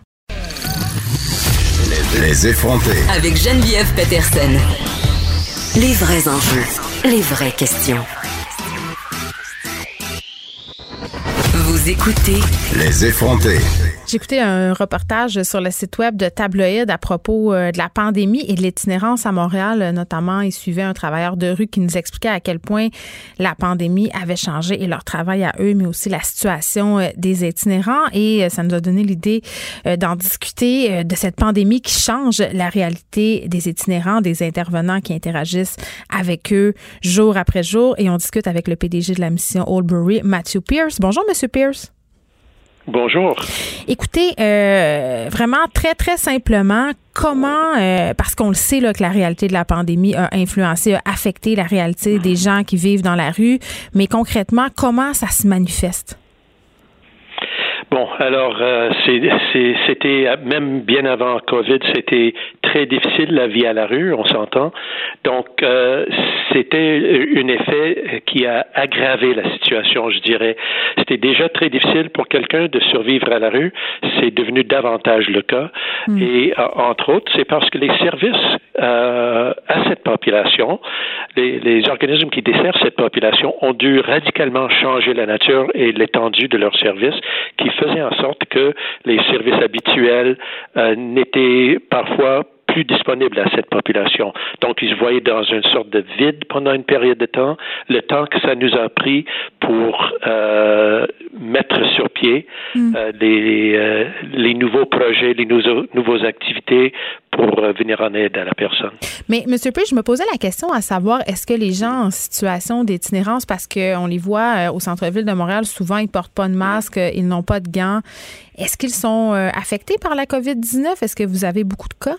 Les effronter. Avec Geneviève Peterson. Les vrais enjeux. Les vraies questions. Vous écoutez. Les effronter. Écouté un reportage sur le site web de Tabloïd à propos euh, de la pandémie et de l'itinérance à Montréal. Notamment, il suivait un travailleur de rue qui nous expliquait à quel point la pandémie avait changé et leur travail à eux, mais aussi la situation euh, des itinérants. Et euh, ça nous a donné l'idée d'en discuter de cette pandémie qui change la réalité des itinérants, des intervenants qui interagissent avec eux jour après jour. Et on discute avec le PDG de la mission Oldbury, Matthew Pierce. Bonjour, Monsieur Pierce. Bonjour. Écoutez, euh, vraiment très, très simplement, comment, euh, parce qu'on le sait là, que la réalité de la pandémie a influencé, a affecté la réalité des gens qui vivent dans la rue, mais concrètement, comment ça se manifeste? Bon, alors euh, c'était même bien avant Covid, c'était très difficile la vie à la rue, on s'entend. Donc euh, c'était un effet qui a aggravé la situation, je dirais. C'était déjà très difficile pour quelqu'un de survivre à la rue, c'est devenu davantage le cas. Hmm. Et euh, entre autres, c'est parce que les services à cette population, les, les organismes qui desservent cette population ont dû radicalement changer la nature et l'étendue de leurs services, qui faisait en sorte que les services habituels euh, n'étaient parfois plus disponibles à cette population. Donc, ils se voyaient dans une sorte de vide pendant une période de temps, le temps que ça nous a pris pour euh, mettre sur pied mm. euh, les, les, nouveaux projets, les nouveaux, nouveaux activités pour euh, venir en aide à la personne. Mais M. P, je me posais la question à savoir, est-ce que les gens en situation d'itinérance, parce qu'on les voit euh, au centre-ville de Montréal, souvent ils portent pas de masque, euh, ils n'ont pas de gants, est-ce qu'ils sont affectés par la COVID-19? Est-ce que vous avez beaucoup de cas?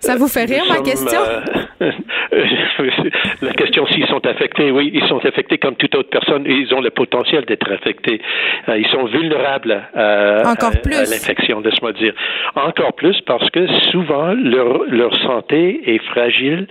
Ça vous fait rire, ma question? la question s'ils sont affectés, oui, ils sont affectés comme toute autre personne. Ils ont le potentiel d'être affectés. Euh, ils sont vulnérables à, l'infection, laisse-moi dire. Encore plus parce que souvent leur, leur santé est fragile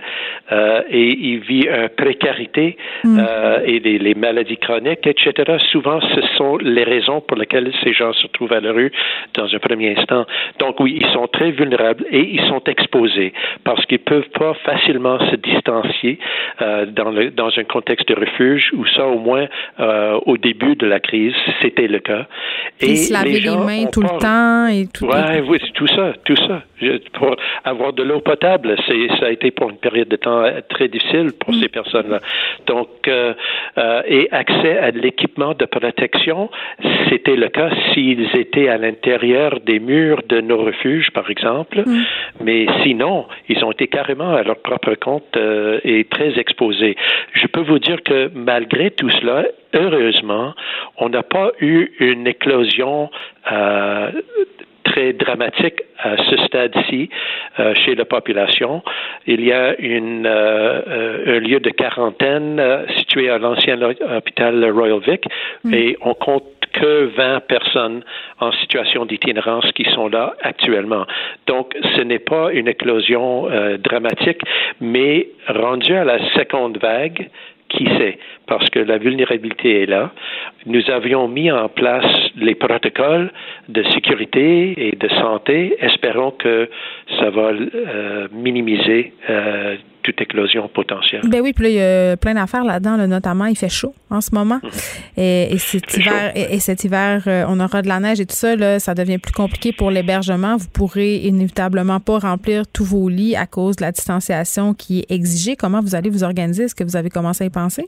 euh, et ils vivent une précarité mm. euh, et les, les, maladies chroniques, etc. Souvent, ce sont les raisons pour lesquelles ces gens se trouvent à la rue dans un premier instant. Donc oui, ils sont très vulnérables et ils sont exposés parce qu'ils peuvent pas facilement se distancier euh, dans, le, dans un contexte de refuge où ça, au moins, euh, au début de la crise, c'était le cas. Et, se laver les, mains tout le temps et tout. Ouais, oui, tout ça, tout ça. Pour avoir de l'eau potable, c'est ça a été pour une période de temps euh, très difficile pour mm. ces personnes-là. Donc, euh, et accès à l'équipement de protection, c'était le cas s'ils étaient à l'intérieur des murs de nos refuges, par exemple. Mm. Mais sinon, ils ont été carrément à leur propre compte euh, et très exposés. Je peux vous dire que malgré tout cela, heureusement, on n'a pas eu une éclosion euh, très dramatique à ce stade-ci euh, chez la population. Il y a une, un lieu de quarantaine situé à l'ancien hôpital Royal Vic mm. et on compte que 20 personnes en situation d'itinérance qui sont là actuellement. Donc, ce n'est pas une éclosion dramatique, mais rendu à la seconde vague, qui sait, parce que la vulnérabilité est là. Nous avions mis en place les protocoles de sécurité et de santé. Espérons que ça va euh, minimiser euh, toute éclosion potentielle. Ben oui, puis là, il y a plein d'affaires là-dedans, notamment, il fait chaud en ce moment. Mhm. Et, cet hiver, et, cet hiver, euh, on aura de la neige et tout ça, là, ça devient plus compliqué pour l'hébergement. Vous pourrez inévitablement pas remplir tous vos lits à cause de la distanciation qui est exigée. Comment vous allez vous organiser? Est-ce que vous avez commencé à y penser?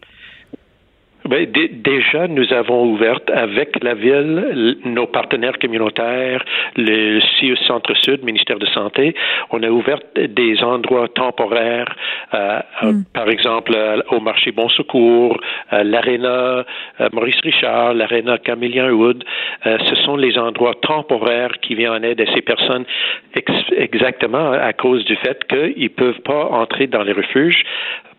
Ben, déjà, nous avons ouvert avec la ville, nos partenaires communautaires, le CIUS Centre-Sud, ministère de Santé, on a ouvert des endroits temporaires, euh, euh, hmm. par exemple euh, au marché Bon Secours, l'aréna Maurice Richard, l'aréna Camillien Wood. ce sont les endroits temporaires qui viennent en aide à ces personnes exactement à cause du fait qu'ils ne peuvent pas entrer dans les refuges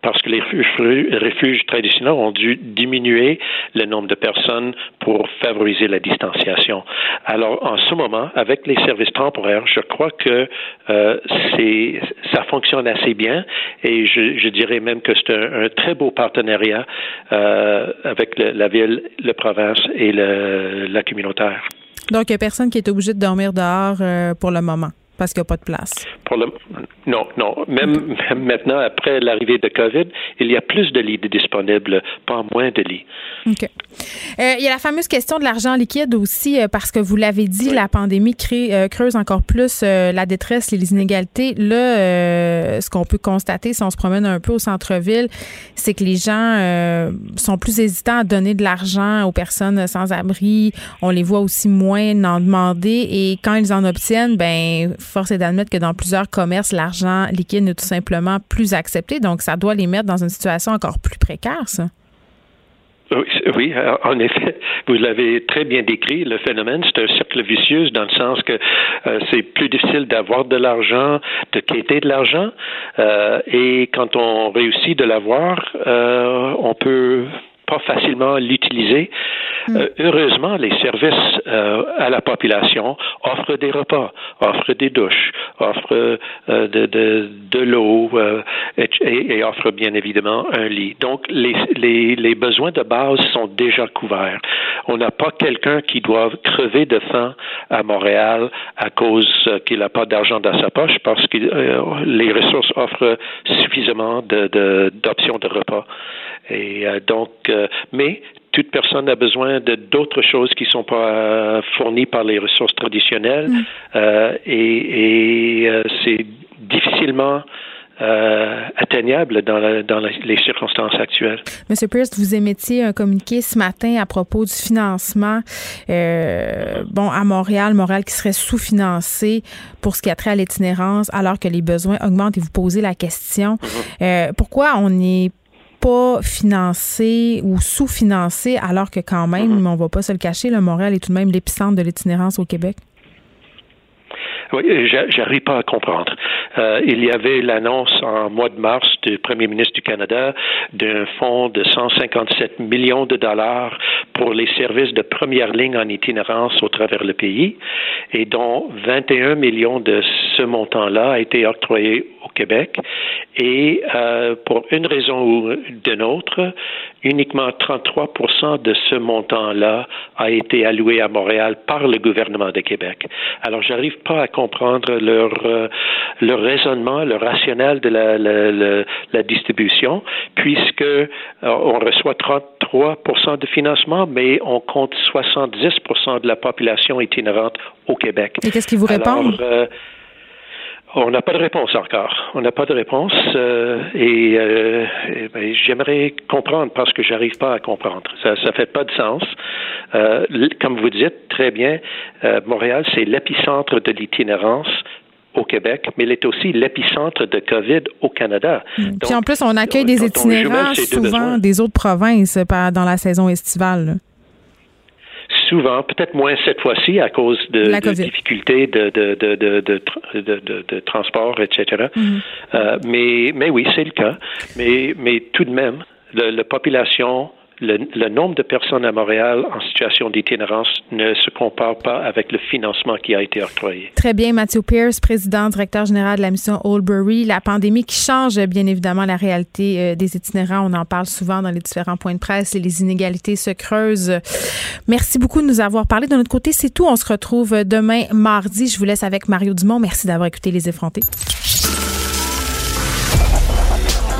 parce que les refuges traditionnels ont dû diminuer le nombre de personnes pour favoriser la distanciation. Alors, en ce moment, avec les services temporaires, je crois que euh, c'est ça fonctionne assez bien et je, je dirais même que c'est un, très beau partenariat euh, avec le, la ville, la province et le, la communautaire. Donc, il n'y a personne qui est obligé de dormir dehors euh, pour le moment parce qu'il n'y a pas de place. Pour le, non, non. Même, maintenant, après l'arrivée de COVID, il y a plus de lits disponibles, pas moins de lits. OK. Euh, il y a la fameuse question de l'argent liquide aussi, euh, parce que vous l'avez dit, la pandémie crée, euh, creuse encore plus la détresse, les inégalités. Là, ce qu'on peut constater si on se promène un peu au centre-ville, c'est que les gens sont plus hésitants à donner de l'argent aux personnes sans abri. On les voit aussi moins en demander. Et quand ils en obtiennent, ben force est d'admettre que dans plusieurs commerces, l'argent liquide n'est tout simplement plus accepté. Donc, ça doit les mettre dans une situation encore plus précaire, ça. Oui, en effet, vous l'avez très bien décrit, le phénomène, c'est un cercle vicieux dans le sens que euh, c'est plus difficile d'avoir de l'argent, de quêter de l'argent, euh, et quand on réussit de l'avoir, euh, on peut pas facilement l'utiliser. Mm. Euh, heureusement, les services euh, à la population offrent des repas, offrent des douches, offrent euh, de, de, de l'eau et, et, offrent bien évidemment un lit. Donc, les, les, les besoins de base sont déjà couverts. On n'a pas quelqu'un qui doit crever de faim à Montréal à cause qu'il n'a pas d'argent dans sa poche parce que les ressources offrent suffisamment d'options de, de repas. Et donc, mais toute personne a besoin de d'autres choses qui ne sont pas euh, fournies par les ressources traditionnelles mm. euh, et, euh, c'est difficilement atteignable dans, les circonstances actuelles. Monsieur Pierce, vous émettiez un communiqué ce matin à propos du financement bon, à Montréal, Montréal qui serait sous-financé pour ce qui a trait à l'itinérance alors que les besoins augmentent et vous posez la question. Mm-hmm. pourquoi on n'est pas financé ou sous-financé, alors que quand même, mm-hmm. on ne va pas se le cacher, le Montréal est tout de même l'épicentre de l'itinérance au Québec? Oui, j'arrive pas à comprendre. Euh, il y avait l'annonce en mois de mars du Premier ministre du Canada d'un fonds de 157 millions de dollars pour les services de première ligne en itinérance au travers le pays et dont 21 millions de ce montant-là a été octroyé Québec. Et euh, pour une raison ou d'une autre, uniquement 33 de ce montant-là a été alloué à Montréal par le gouvernement de Québec. Alors, j'arrive pas à comprendre leur, euh, leur raisonnement, leur rationnel de la, la, la, distribution, puisque euh, on reçoit 33% de financement, mais on compte 70% de la population itinérante au Québec. Et qu'est-ce qu'ils vous répondent? On n'a pas de réponse encore. On n'a pas de réponse euh, et, euh, ben, j'aimerais comprendre parce que j'arrive pas à comprendre. Ça ne fait pas de sens. Euh, comme vous dites très bien, Montréal, c'est l'épicentre de l'itinérance au Québec, mais il est aussi l'épicentre de COVID au Canada. Puis en plus, on accueille des itinérants souvent des autres provinces dans la saison estivale souvent, peut-être moins cette fois-ci à cause de, de difficultés de, de, de, de, transport, etc. Mm-hmm. Euh, mais, mais oui, c'est le cas. Mais, mais tout de même, la population le, nombre de personnes à Montréal en situation d'itinérance ne se compare pas avec le financement qui a été octroyé. Très bien, Matthew Pierce, président, directeur général de la mission Oldbury. La pandémie qui change bien évidemment la réalité euh, des itinérants. On en parle souvent dans les différents points de presse et les inégalités se creusent. Merci beaucoup de nous avoir parlé. De notre côté, c'est tout. On se retrouve demain mardi. Je vous laisse avec Mario Dumont. Merci d'avoir écouté Les Effrontés.